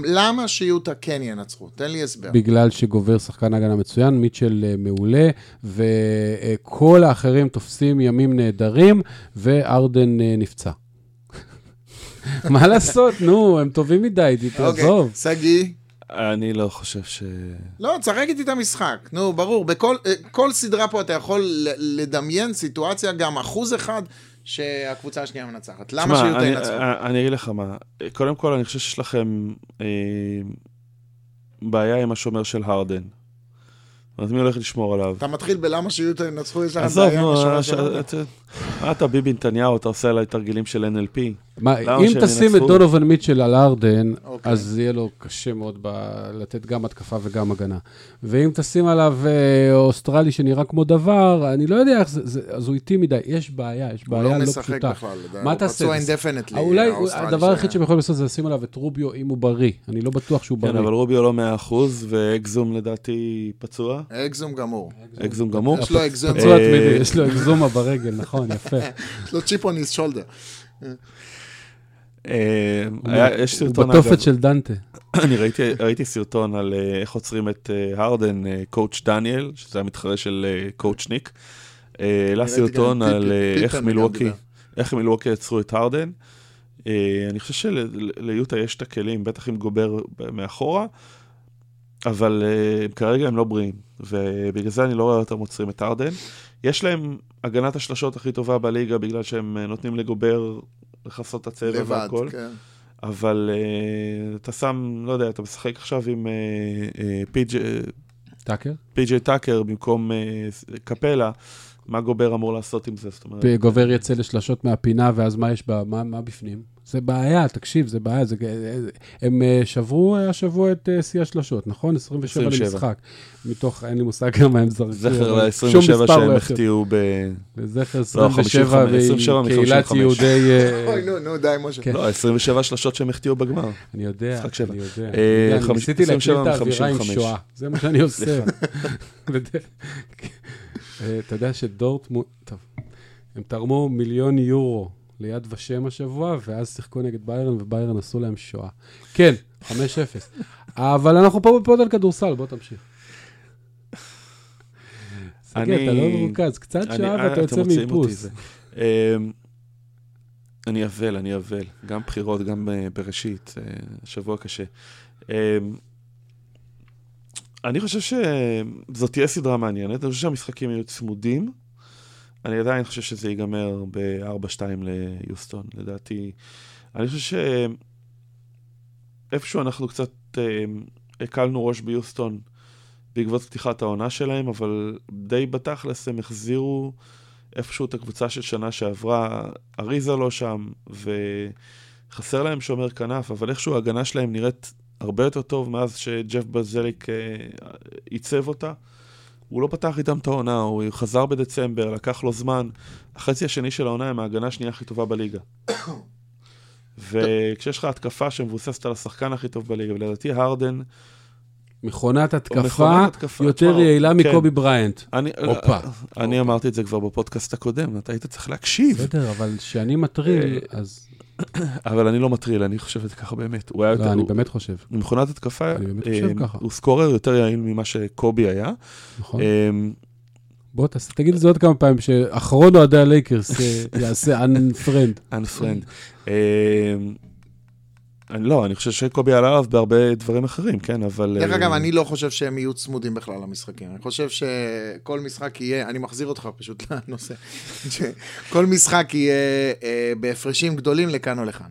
למה שיוטה כן ינצחו? תן לי הסבר. בגלל שגובר שחקן הגנה מצוין, מיטשל אה, מעולה, וכל האחרים תופסים ימים נהדרים, וארדן אה, נפצע. מה לעשות, נו, הם טובים מדי, אוקיי, תעזוב. שגיא. אני לא חושב ש... לא, תשחק איתי את המשחק. נו, ברור. בכל אה, כל סדרה פה אתה יכול לדמיין סיטואציה, גם אחוז אחד, שהקבוצה השנייה מנצחת. למה אני- ינצחו? אני אני אגיד לך מה. קודם כל, אני חושב שיש לכם אה, בעיה עם השומר של הרדן. אז מי הולך לשמור עליו? אתה מתחיל בלמה שיוטה ינצחו, יש לך עזוב, בעיה עם נו, השוער אה, של הרדן? מה אתה ביבי נתניהו, אתה עושה עליי תרגילים של NLP? מה, אם תשים את? דונובל מיטשל על ארדן, אוקיי. אז יהיה לו קשה מאוד ב- לתת גם התקפה וגם הגנה. ואם תשים עליו אה, אוסטרלי שנראה כמו דבר, אני לא יודע איך זה, זה- אז הוא איטי מדי. יש בעיה, יש הוא בעיה לא לא משחק פשוטה. בכלל. מה הוא תעשה? פצוע אינדפנטלי. אולי הדבר היחיד שהם יכולים לעשות זה לשים עליו את רוביו אם הוא בריא. אני לא בטוח שהוא כן, בריא. אבל רוביו לא 100% ואקזום לדעתי פצוע. אקזום גמור. אקזום גמור. יש לו אקזום, פצוע אה, תמידי, יש לו אקזומה ברגל, נכון, יפה. יש לו צ'יפ on his shoulder. אה, היה- יש הוא סרטון, בתופת אגב, של דנטה. אני ראיתי, סרטון על אה, איך עוצרים את אה, הרדן, אה, קואוצ' דניאל, שזה המתחרה של אה, קואוצ' ניק. אה, העלה סרטון על אה, איך מילווקי. איך מילווקי יצרו את הרדן. אה, אני חושב שליוטה יש את הכלים, בטח עם גובר מאחורה, אבל אה, כרגע הם לא בריאים, ובגלל זה אני לא רואה אותם עוצרים את הרדן. יש להם הגנת השלשות הכי טובה בליגה, בגלל שהם אה, נותנים לגובר לכסות את הצבע לבד, והכל. כן. אבל uh, אתה שם, לא יודע, אתה משחק עכשיו עם uh, טאקר? פי.ג'יי טאקר במקום uh, קפלה, מה גובר אמור לעשות עם זה? זאת אומרת, גובר יצא לשלשות מהפינה, ואז מה יש בה, מה, מה בפנים? זה בעיה, תקשיב, זה בעיה. זה, הם אה, שברו אה, השבוע את אה, שיא השלשות, נכון? 27 27. למשחק. מתוך, אין לי מושג כמה הם זרקו. זכר אבל ל-27 שום מספר שהם לא החטיאו ב... לזכר לא, 27, 27 ועם קהילת מ- יהודי... אוי, נו, נו, די, משה. כן. לא, 27 שלשות שהם החטיאו בגמר. אני יודע. אני יודע. ניסיתי להקליט 27 את האווירה עם שואה, זה מה שאני עושה. אתה יודע שדורטמונד, טוב, הם תרמו מיליון יורו ליד ושם השבוע, ואז שיחקו נגד ביירן, וביירן עשו להם שואה. כן, 5-0. אבל אנחנו פה בפוד על כדורסל, בוא תמשיך. שגיא, אתה לא מרוכז, קצת אני- שעה אה, ואתה יוצא מאיפוס. אמ, אני אבל, אני אבל. גם בחירות, גם אה, בראשית. אה, שבוע קשה. אמ, אני חושב שזאת תהיה סדרה מעניינת, אני חושב שהמשחקים יהיו צמודים. אני עדיין חושב שזה ייגמר ב-4-2 ליוסטון, לדעתי. אני חושב שאיפשהו אנחנו קצת אה, הקלנו ראש ביוסטון בעקבות פתיחת העונה שלהם, אבל די בתכלס הם החזירו איפשהו את הקבוצה של שנה שעברה. אריזה לא שם, וחסר להם שומר כנף, אבל איכשהו ההגנה שלהם נראית הרבה יותר טוב מאז שג'ף בזליק אה, עיצב אותה. הוא לא פתח איתם את העונה, הוא חזר בדצמבר, לקח לו זמן. החצי השני של העונה הם ההגנה השנייה הכי טובה בליגה. וכשיש לך התקפה שמבוססת על השחקן הכי טוב בליגה, ולדעתי הרדן, מכונת התקפה מכונת התקפה, יותר תשמע, יעילה כן. מקובי בריינט. אני, הופה. אני אמרתי את זה כבר בפודקאסט הקודם, אתה היית צריך להקשיב. בסדר, אבל כשאני מטריל, אה, אז... אבל אני לא מטריל, אני חושב את ככה באמת. הוא היה יותר... לא, אני באמת חושב, מכונת התקפה, אני באמת חושב אה. הוא סקורר יותר יעיל ממה שקובי היה. נכון? אה, בוא, תגיד את זה עוד כמה פעמים, שאחרון אוהדי הלייקרס אה, יעשה unfriend. unfriend. אה, אני לא, אני חושב שקובי עלה עליו בהרבה דברים אחרים, כן, אבל... דרך אה, אגב, אני לא חושב שהם יהיו צמודים בכלל למשחקים. אני חושב שכל משחק יהיה, אני מחזיר אותך פשוט לנושא, כל משחק יהיה אה, בהפרשים גדולים לכאן או לכאן.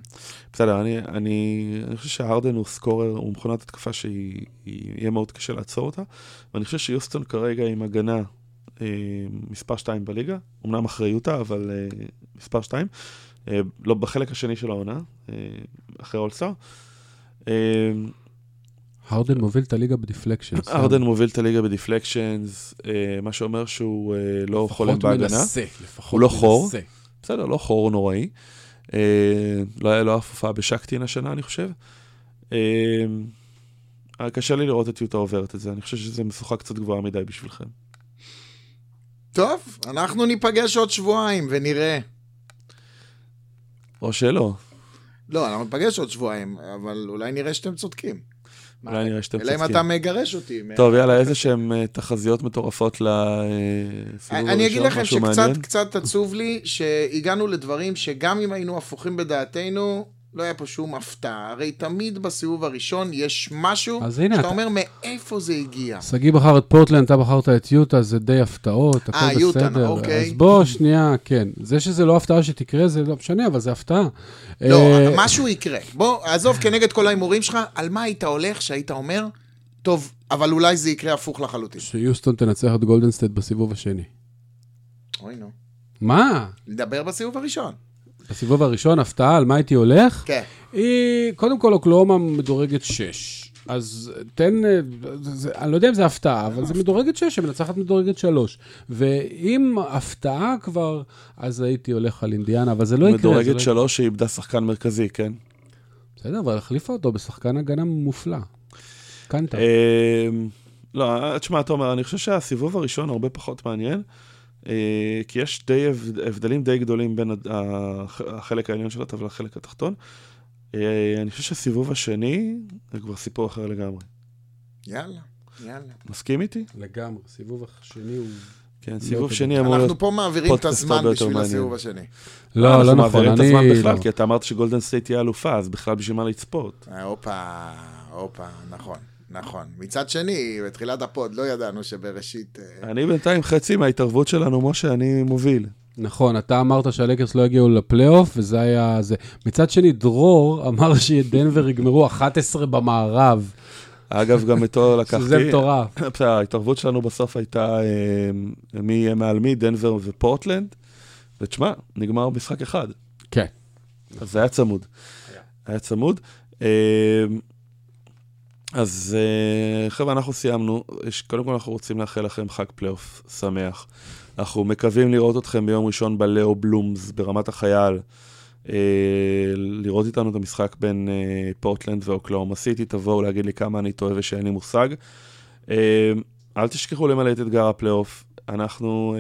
בסדר, אני, אני, אני חושב שהרדן הוא סקורר, הוא מכונת התקפה שיהיה מאוד קשה לעצור אותה, ואני חושב שיוסטון כרגע עם הגנה אה, מספר 2 בליגה, אמנם אחרי יוטה, אבל אה, מספר 2, אה, לא בחלק השני של העונה, אה, אחרי אולסטאר. אה, הרדן מוביל את הליגה בדיפלקשנס. ארדן מוביל את הליגה בדיפלקשנס, אה, מה שאומר שהוא אה, לא חולם לפחות בהגנה. מנסה, לפחות הוא לא חור. מנסה. בסדר, לא חור נוראי. אה, לא היה לו אף הופעה בשקטין השנה, אני חושב. אה, אה, קשה לי לראות את יוטה עוברת את זה, אני חושב שזו משוכה קצת גבוהה מדי בשבילכם. טוב, אנחנו ניפגש עוד שבועיים ונראה. או שלא, לא, אנחנו ניפגש עוד שבועיים, אבל אולי נראה שאתם צודקים. אולי נראה שאתם אלא אם צודקים. אתה מגרש אותי. טוב, יאללה, איזה שהם אה, תחזיות מטורפות לסיבוב אני אגיד הראשון, לכם משהו שקצת מעניין? קצת עצוב לי שהגענו לדברים שגם אם היינו הפוכים בדעתנו, לא היה פה שום הפתעה. הרי תמיד בסיבוב הראשון יש משהו שאתה אתה- אומר מאיפה זה הגיע. שגיא בחר את פורטלנד, אתה בחרת את יוטה, זה די הפתעות, הכל אה, יוטה, בסדר. אוקיי. אז בוא, שנייה, כן. זה שזה לא הפתעה שתקרה, זה לא משנה, אבל זה הפתעה. לא, אה, משהו יקרה. בוא, עזוב כנגד כל ההימורים שלך, על מה היית הולך שהיית אומר, טוב, אבל אולי זה יקרה הפוך לחלוטין. שיוסטון תנצח את גולדן סטייט בסיבוב השני. אוי נו. מה? נדבר בסיבוב הראשון. בסיבוב הראשון, הפתעה, על מה הייתי הולך? כן. היא, קודם כל, אוקלהומה מדורגת 6. אז תן, אה, זה, זה, אני לא יודע אם זה הפתעה, אבל זה מדורגת 6, שמנצחת מדורגת 3. ואם הפתעה כבר, אז הייתי הולך על אינדיאנה, אבל זה לא יקרה. זה מדורגת לא... שלוש שאיבדה שחקן מרכזי, כן? בסדר, אבל החליפה אותו בשחקן הגנה מופלא. קנטה. אה, לא, תשמע, תומר, אני חושב שהסיבוב הראשון הרבה פחות מעניין, כי יש די הבד- הבדלים די גדולים בין החלק העליון של הטבלה לחלק התחתון. אה, אני חושב שהסיבוב השני זה כבר סיפור אחר לגמרי. יאללה, יאללה. מסכים איתי? לגמרי, סיבוב השני הוא... כן, לא סיבוב. שני אמור להיות... אנחנו פה מעבירים את הזמן בשביל. הסיבוב השני. לא, אנחנו לא נכון, מעבירים את אני... הזמן בכלל, לא. כי אתה אמרת שגולדן סטייט תהיה אלופה, אז בכלל בשביל מה לצפות? אה, הופה, הופה, נכון, נכון. מצד שני, בתחילת הפוד לא ידענו שבראשית... אה, אני בינתיים חצי מההתערבות שלנו, משה, אני מוביל. נכון, אתה אמרת שהלייקרס לא יגיעו לפלייאוף, וזה היה זה. מצד שני, דרור אמר שדנבר יגמרו 11 במערב, אגב, גם איתו לקחתי... שזה מטורף. בסדר, ההתערבות שלנו בסוף הייתה אה, מי יהיה מעל מי, דנבר ופורטלנד, ותשמע, נגמר משחק אחד, כן. אז זה היה צמוד. היה צמוד. אז אה, חבר'ה, אנחנו סיימנו. קודם כל אנחנו רוצים לאחל לכם חג פלייאוף שמח. אנחנו מקווים לראות אתכם ביום ראשון בליאו בלומס ברמת החייל. אה, לראות איתנו את המשחק בין אה, פורטלנד ואוקלהומה סיטי, תבואו להגיד לי כמה אני טועה ושאין לי מושג. אל תשכחו למלא את אתגר הפלייאוף, אנחנו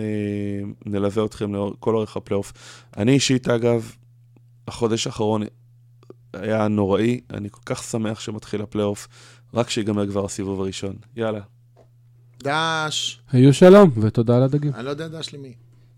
נלווה אתכם לאור, כל אורך הפלייאוף. אני אישית, אגב, החודש האחרון היה נוראי, אני כל כך שמח שמתחיל הפלייאוף, רק שיגמר כבר הסיבוב הראשון. יאללה. דש, היו שלום, ותודה על הדגים. אני לא יודע דש למי.